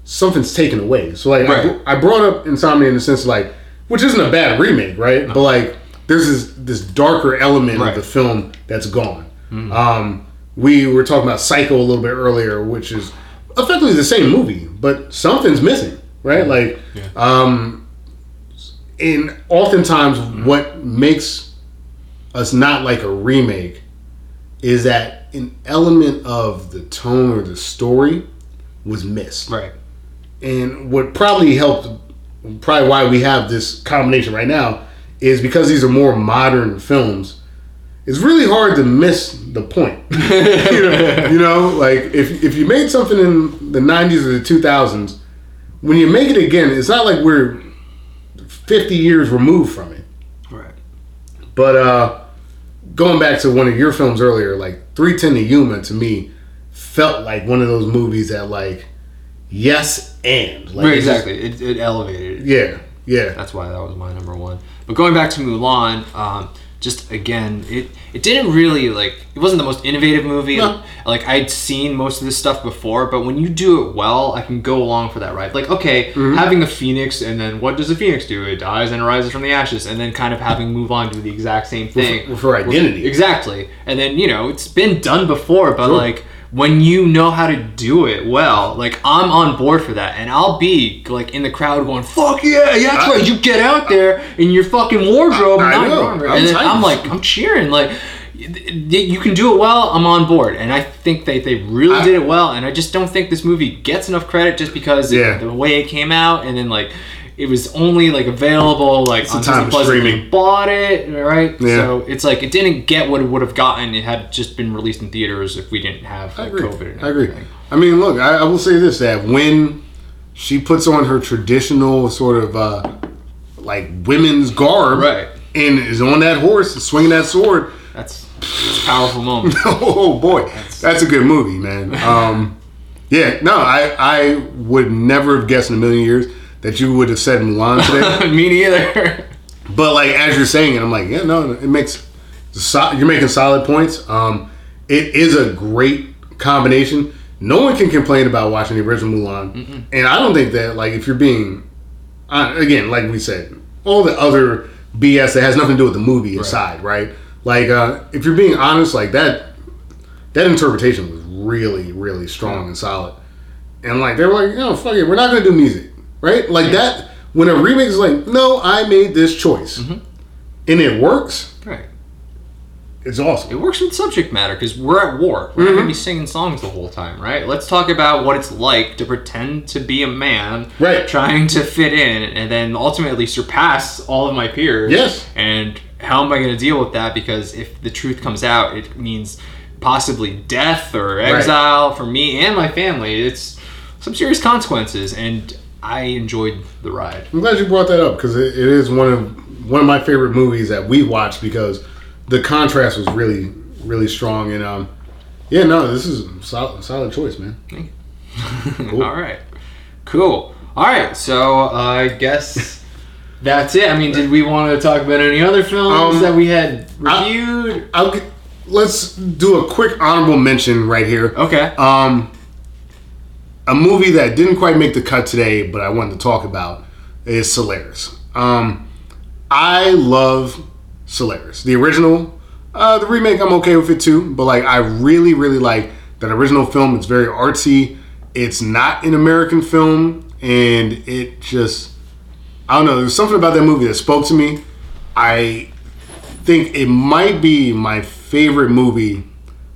something's taken away. So like, Right. I, I brought up Insomnia in the sense like, which isn't a bad remake, right? But like, there's this this darker element Right. of the film that's gone. Um, we were talking about Psycho a little bit earlier, which is effectively the same movie, but something's missing, right? Like, um, and oftentimes what makes us not like a remake is that an element of the tone or the story was missed. Right. And what probably helped, probably why we have this combination right now, is because these are more modern films. It's really hard to miss the point. you, know, you know, like if if you made something in the '90s or the 2000s, when you make it again, it's not like we're 50 years removed from it. Right. But uh, going back to one of your films earlier, like 310 to Yuma to me felt like one of those movies that like yes and like Right, it's just- exactly. It, it elevated it. yeah, yeah. That's why that was my number one. But going back to Mulan, um, just again, it it didn't really like it wasn't the most innovative movie. No. Like I'd seen most of this stuff before, but when you do it well, I can go along for that ride. Like okay, Mm-hmm. having a phoenix, and then what does a phoenix do? It dies and rises from the ashes, and then kind of having Mulan do the exact same thing with her identity. Exactly, and then you know it's been done before, but Sure. like when you know how to do it well, like I'm on board for that, and I'll be like in the crowd going, "Fuck yeah, yeah, that's I- right." You get out there in your fucking wardrobe, I your know. I'm and then. I'm like, I'm cheering, like. You can do it well. I'm on board, and I think they, they really I- did it well. And I just don't think this movie gets enough credit just because Yeah. the way it came out, and then like it was only like available like the on Disney Plus. streaming. Bought it right, Yeah. so it's like it didn't get what it would have gotten. It had just been released in theaters if we didn't have I agree. COVID. And I agree. I mean, look, I, I will say this: that when she puts on her traditional sort of uh, like women's garb, Right. and is on that horse and swinging that sword, That's, that's a powerful moment. oh boy, that's a good movie, man. Um, yeah, no, I I would never have guessed in a million years that you would have said Mulan today. Me neither. But like as you're saying it, I'm like, yeah, no, it makes you're making solid points. Um, it is a great combination. No one can complain about watching the original Mulan, and I don't think that like if you're being uh, again, like we said, all the other BS that has nothing to do with the movie aside, right? Like uh, if you're being honest, like that that interpretation was really, really strong and solid. And like they were like, no, fuck it, we're not gonna do music, right? Like that. When a remake is like, no, I made this choice, and it works, right. it's awesome. It works with subject matter because we're at war. We're not Mm-hmm. going to be singing songs the whole time, right? Let's talk about what it's like to pretend to be a man, Right. Trying to fit in, and then ultimately surpass all of my peers. Yes. And how am I going to deal with that? Because if the truth comes out, it means possibly death or exile for me and my family. It's some serious consequences, and I enjoyed the ride. I'm glad you brought that up because it, it is one of one of my favorite movies that we watched because the contrast was really, really strong. And um, yeah, no, this is a solid, solid choice, man. All right. Cool. All right. So uh, I guess that's it. I mean, did we want to talk about any other films Um, that we had reviewed? I'll let's do a quick honorable mention right here. okay. Um, a movie that didn't quite make the cut today, but I wanted to talk about is Solaris. Um, I love Solaris, the original. Uh, the remake, I'm okay with it too, but like I really, really like that original film. It's very artsy. It's not an American film, and it just I don't know. There's something about that movie that spoke to me. I think it might be my favorite movie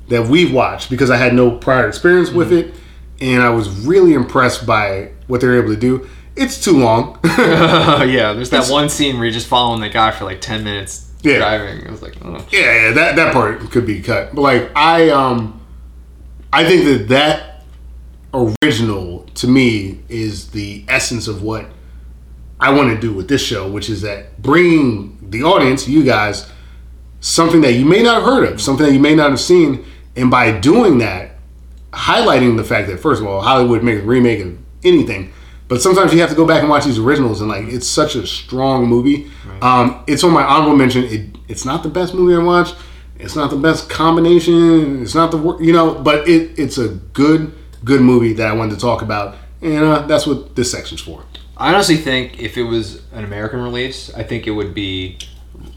that we've watched because I had no prior experience with Mm-hmm. it, and I was really impressed by what they were able to do. It's too long. yeah. There's that one scene where you're just following the guy for like ten minutes Yeah. driving. It was like, oh. yeah, yeah, that that part could be cut. But like I um I think that that original to me is the essence of what I want to do with this show, which is that bringing the audience, you guys, something that you may not have heard of, something that you may not have seen, and by doing that, highlighting the fact that first of all, Hollywood makes a remake of anything, but sometimes you have to go back and watch these originals, and like it's such a strong movie. Um, it's on my honorable mention. It, it's not the best movie I watched. It's not the best combination. It's not the wor- you know, but it it's a good good movie that I wanted to talk about, and uh, that's what this section's for. I honestly think if it was an American release, I think it would be,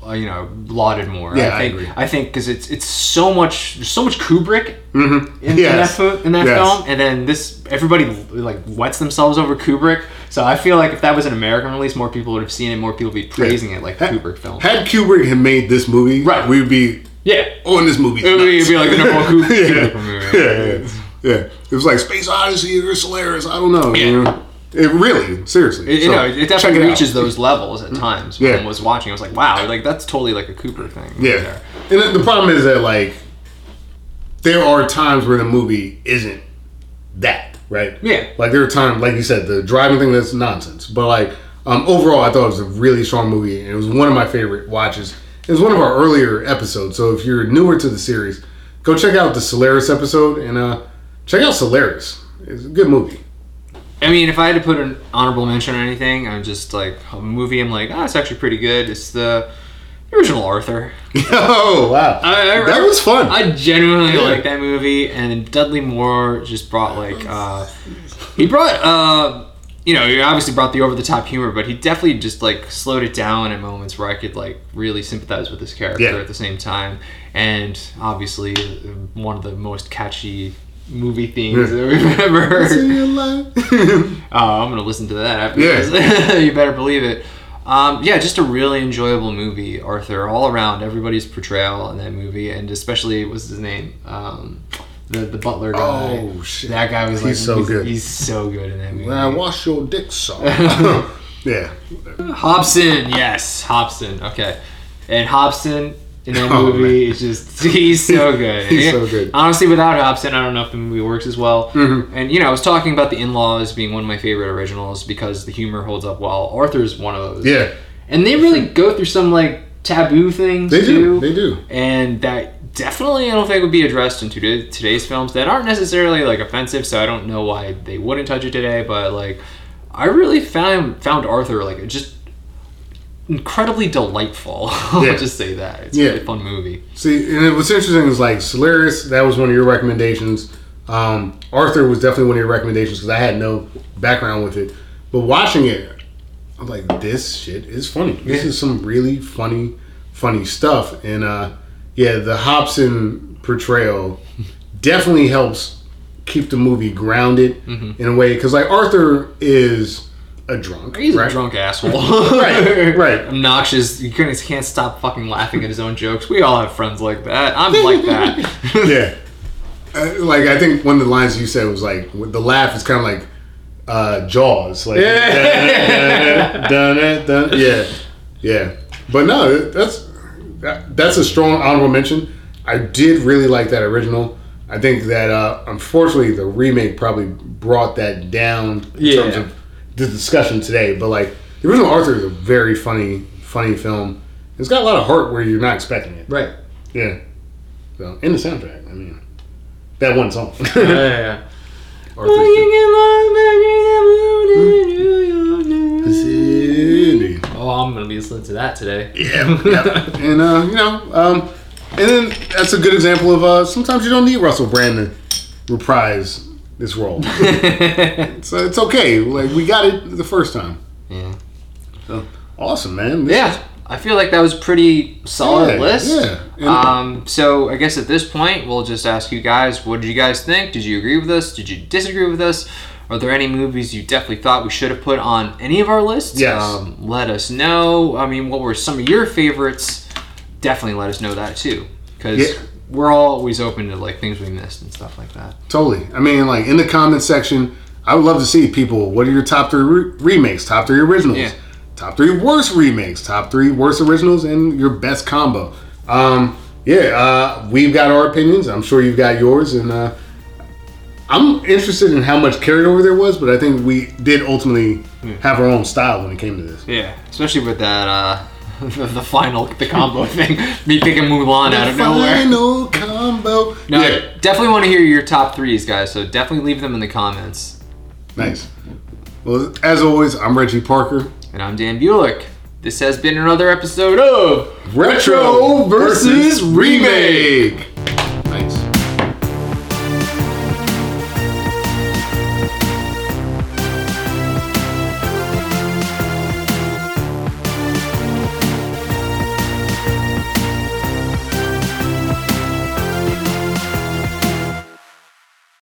uh, you know, lauded more. Yeah, I think, agree. I think because it's it's so much, there's so much Kubrick Mm-hmm. in, Yes. in that, fo- in that Yes. film, and then this everybody like wets themselves over Kubrick. So I feel like if that was an American release, more people would have seen it. More people would be praising it like Ha- Kubrick film. Had Kubrick had made this movie, Right. we would be yeah, on this movie. it would be like the number one Kubrick, yeah. Kubrick movie. yeah, yeah, yeah. It was like Space Odyssey or Solaris. I don't know. Yeah. You know? It really, seriously. It, you So, know, it definitely reaches those levels at times. When Yeah. I was watching, I was like, wow, like that's totally like a Kubrick thing. Yeah, there. and the- the problem is that like there are times where the movie isn't that right. Yeah. like there are times, like you said, the driving thing that's nonsense. But like um, overall, I thought it was a really strong movie, and it was one of my favorite watches. It was one of our earlier episodes. So if you're newer to the series, go check out the Solaris episode and uh, check out Solaris. It's a good movie. I mean, if I had to put an honorable mention or anything, I'm just like a movie. I'm like, ah, it's actually pretty good. It's the original Arthur. oh wow, I- I- that was fun. I genuinely Yeah. like that movie, and Dudley Moore just brought like uh, he brought uh, you know, he obviously brought the over the top humor, but he definitely just like slowed it down at moments where I could like really sympathize with this character Yeah. at the same time, and obviously uh, one of the most catchy movie themes Yeah. that we've ever heard. See you alive. Oh, I'm gonna listen to that after Yeah. this. you better believe it. Um, yeah, just a really enjoyable movie, Arthur, all around. Everybody's portrayal in that movie, and especially what's his name, um, the the butler guy. Oh, shit. That guy was He's like so good. He's so good in that movie. When I wash your dick, so. Yeah. Hobson, yes, Hobson. Okay, and Hobson in that Oh, movie is just he's so good. He's so good. Honestly, without Hobson, I don't know if the movie works as well. Mhm. And you know, I was talking about the In-Laws being one of my favorite originals because the humor holds up well. Arthur's one of those. Yeah. and they really go through some like taboo things They too. do. They do. and that definitely I don't think would be addressed in today's films that aren't necessarily like offensive. So I don't know why they wouldn't touch it today. But like, I really found found Arthur like just incredibly delightful. I'll Yeah. just say that it's Yeah. a really fun movie. See, and what's interesting is like Solaris. That was one of your recommendations. Um, Arthur was definitely one of your recommendations because I had no background with it. But watching it, I'm like, this shit is funny. This Yeah. is some really funny, funny stuff. And uh, yeah, the Hobson portrayal definitely helps keep the movie grounded in a way because like Arthur is a drunk. He's right? a drunk asshole. Right, right. Obnoxious. You can't, can't stop fucking laughing at his own jokes. We all have friends like that. I'm like that. yeah. Uh, like I think one of the lines you said was like the laugh is kind of like uh, Jaws, like Yeah. dun, dun, dun, yeah, yeah. But no, that's that, that's a strong honorable mention. I did really like that original. I think that uh, unfortunately the remake probably brought that down in Yeah. terms of the discussion today. But like the original Arthur is a very funny, funny film. It's got a lot of heart where you're not expecting it. Right. Yeah. So in the soundtrack, I mean, that one song. Yeah, yeah, yeah. Arthur's Oh, I'm gonna be listening to that today. yeah, yeah. And uh, you know, um, and then that's a good example of uh, sometimes you don't need Russell Brand to reprise this role. so it's okay. Like we got it the first time. yeah. So awesome, man. This Yeah, I feel like that was a pretty solid Yeah, list. yeah. And- Um, so I guess at this point, we'll just ask you guys: What did you guys think? Did you agree with us? Did you disagree with us? Are there any movies you definitely thought we should have put on any of our lists? Yes. Um, let us know. I mean, what were some of your favorites? Definitely let us know that too, because Yeah. We're always open to like things we missed and stuff like that. Totally. I mean, like in the comment section, I would love to see people. What are your top three re- remakes? Top three originals? Yeah. Top three worst remakes? Top three worst originals? And your best combo? Um, yeah, uh, we've got our opinions. I'm sure you've got yours, and uh, I'm interested in how much carryover there was. But I think we did ultimately have our own style when it came to this. Yeah, especially with that uh, the, the final the combo thing, me picking Mulan out of nowhere. Final combo. No, Yeah, definitely want to hear your top threes, guys. So definitely leave them in the comments. nice. Well, as always, I'm Reggie Parker. And I'm Dan Bulick. This has been another episode of Retro versus remake.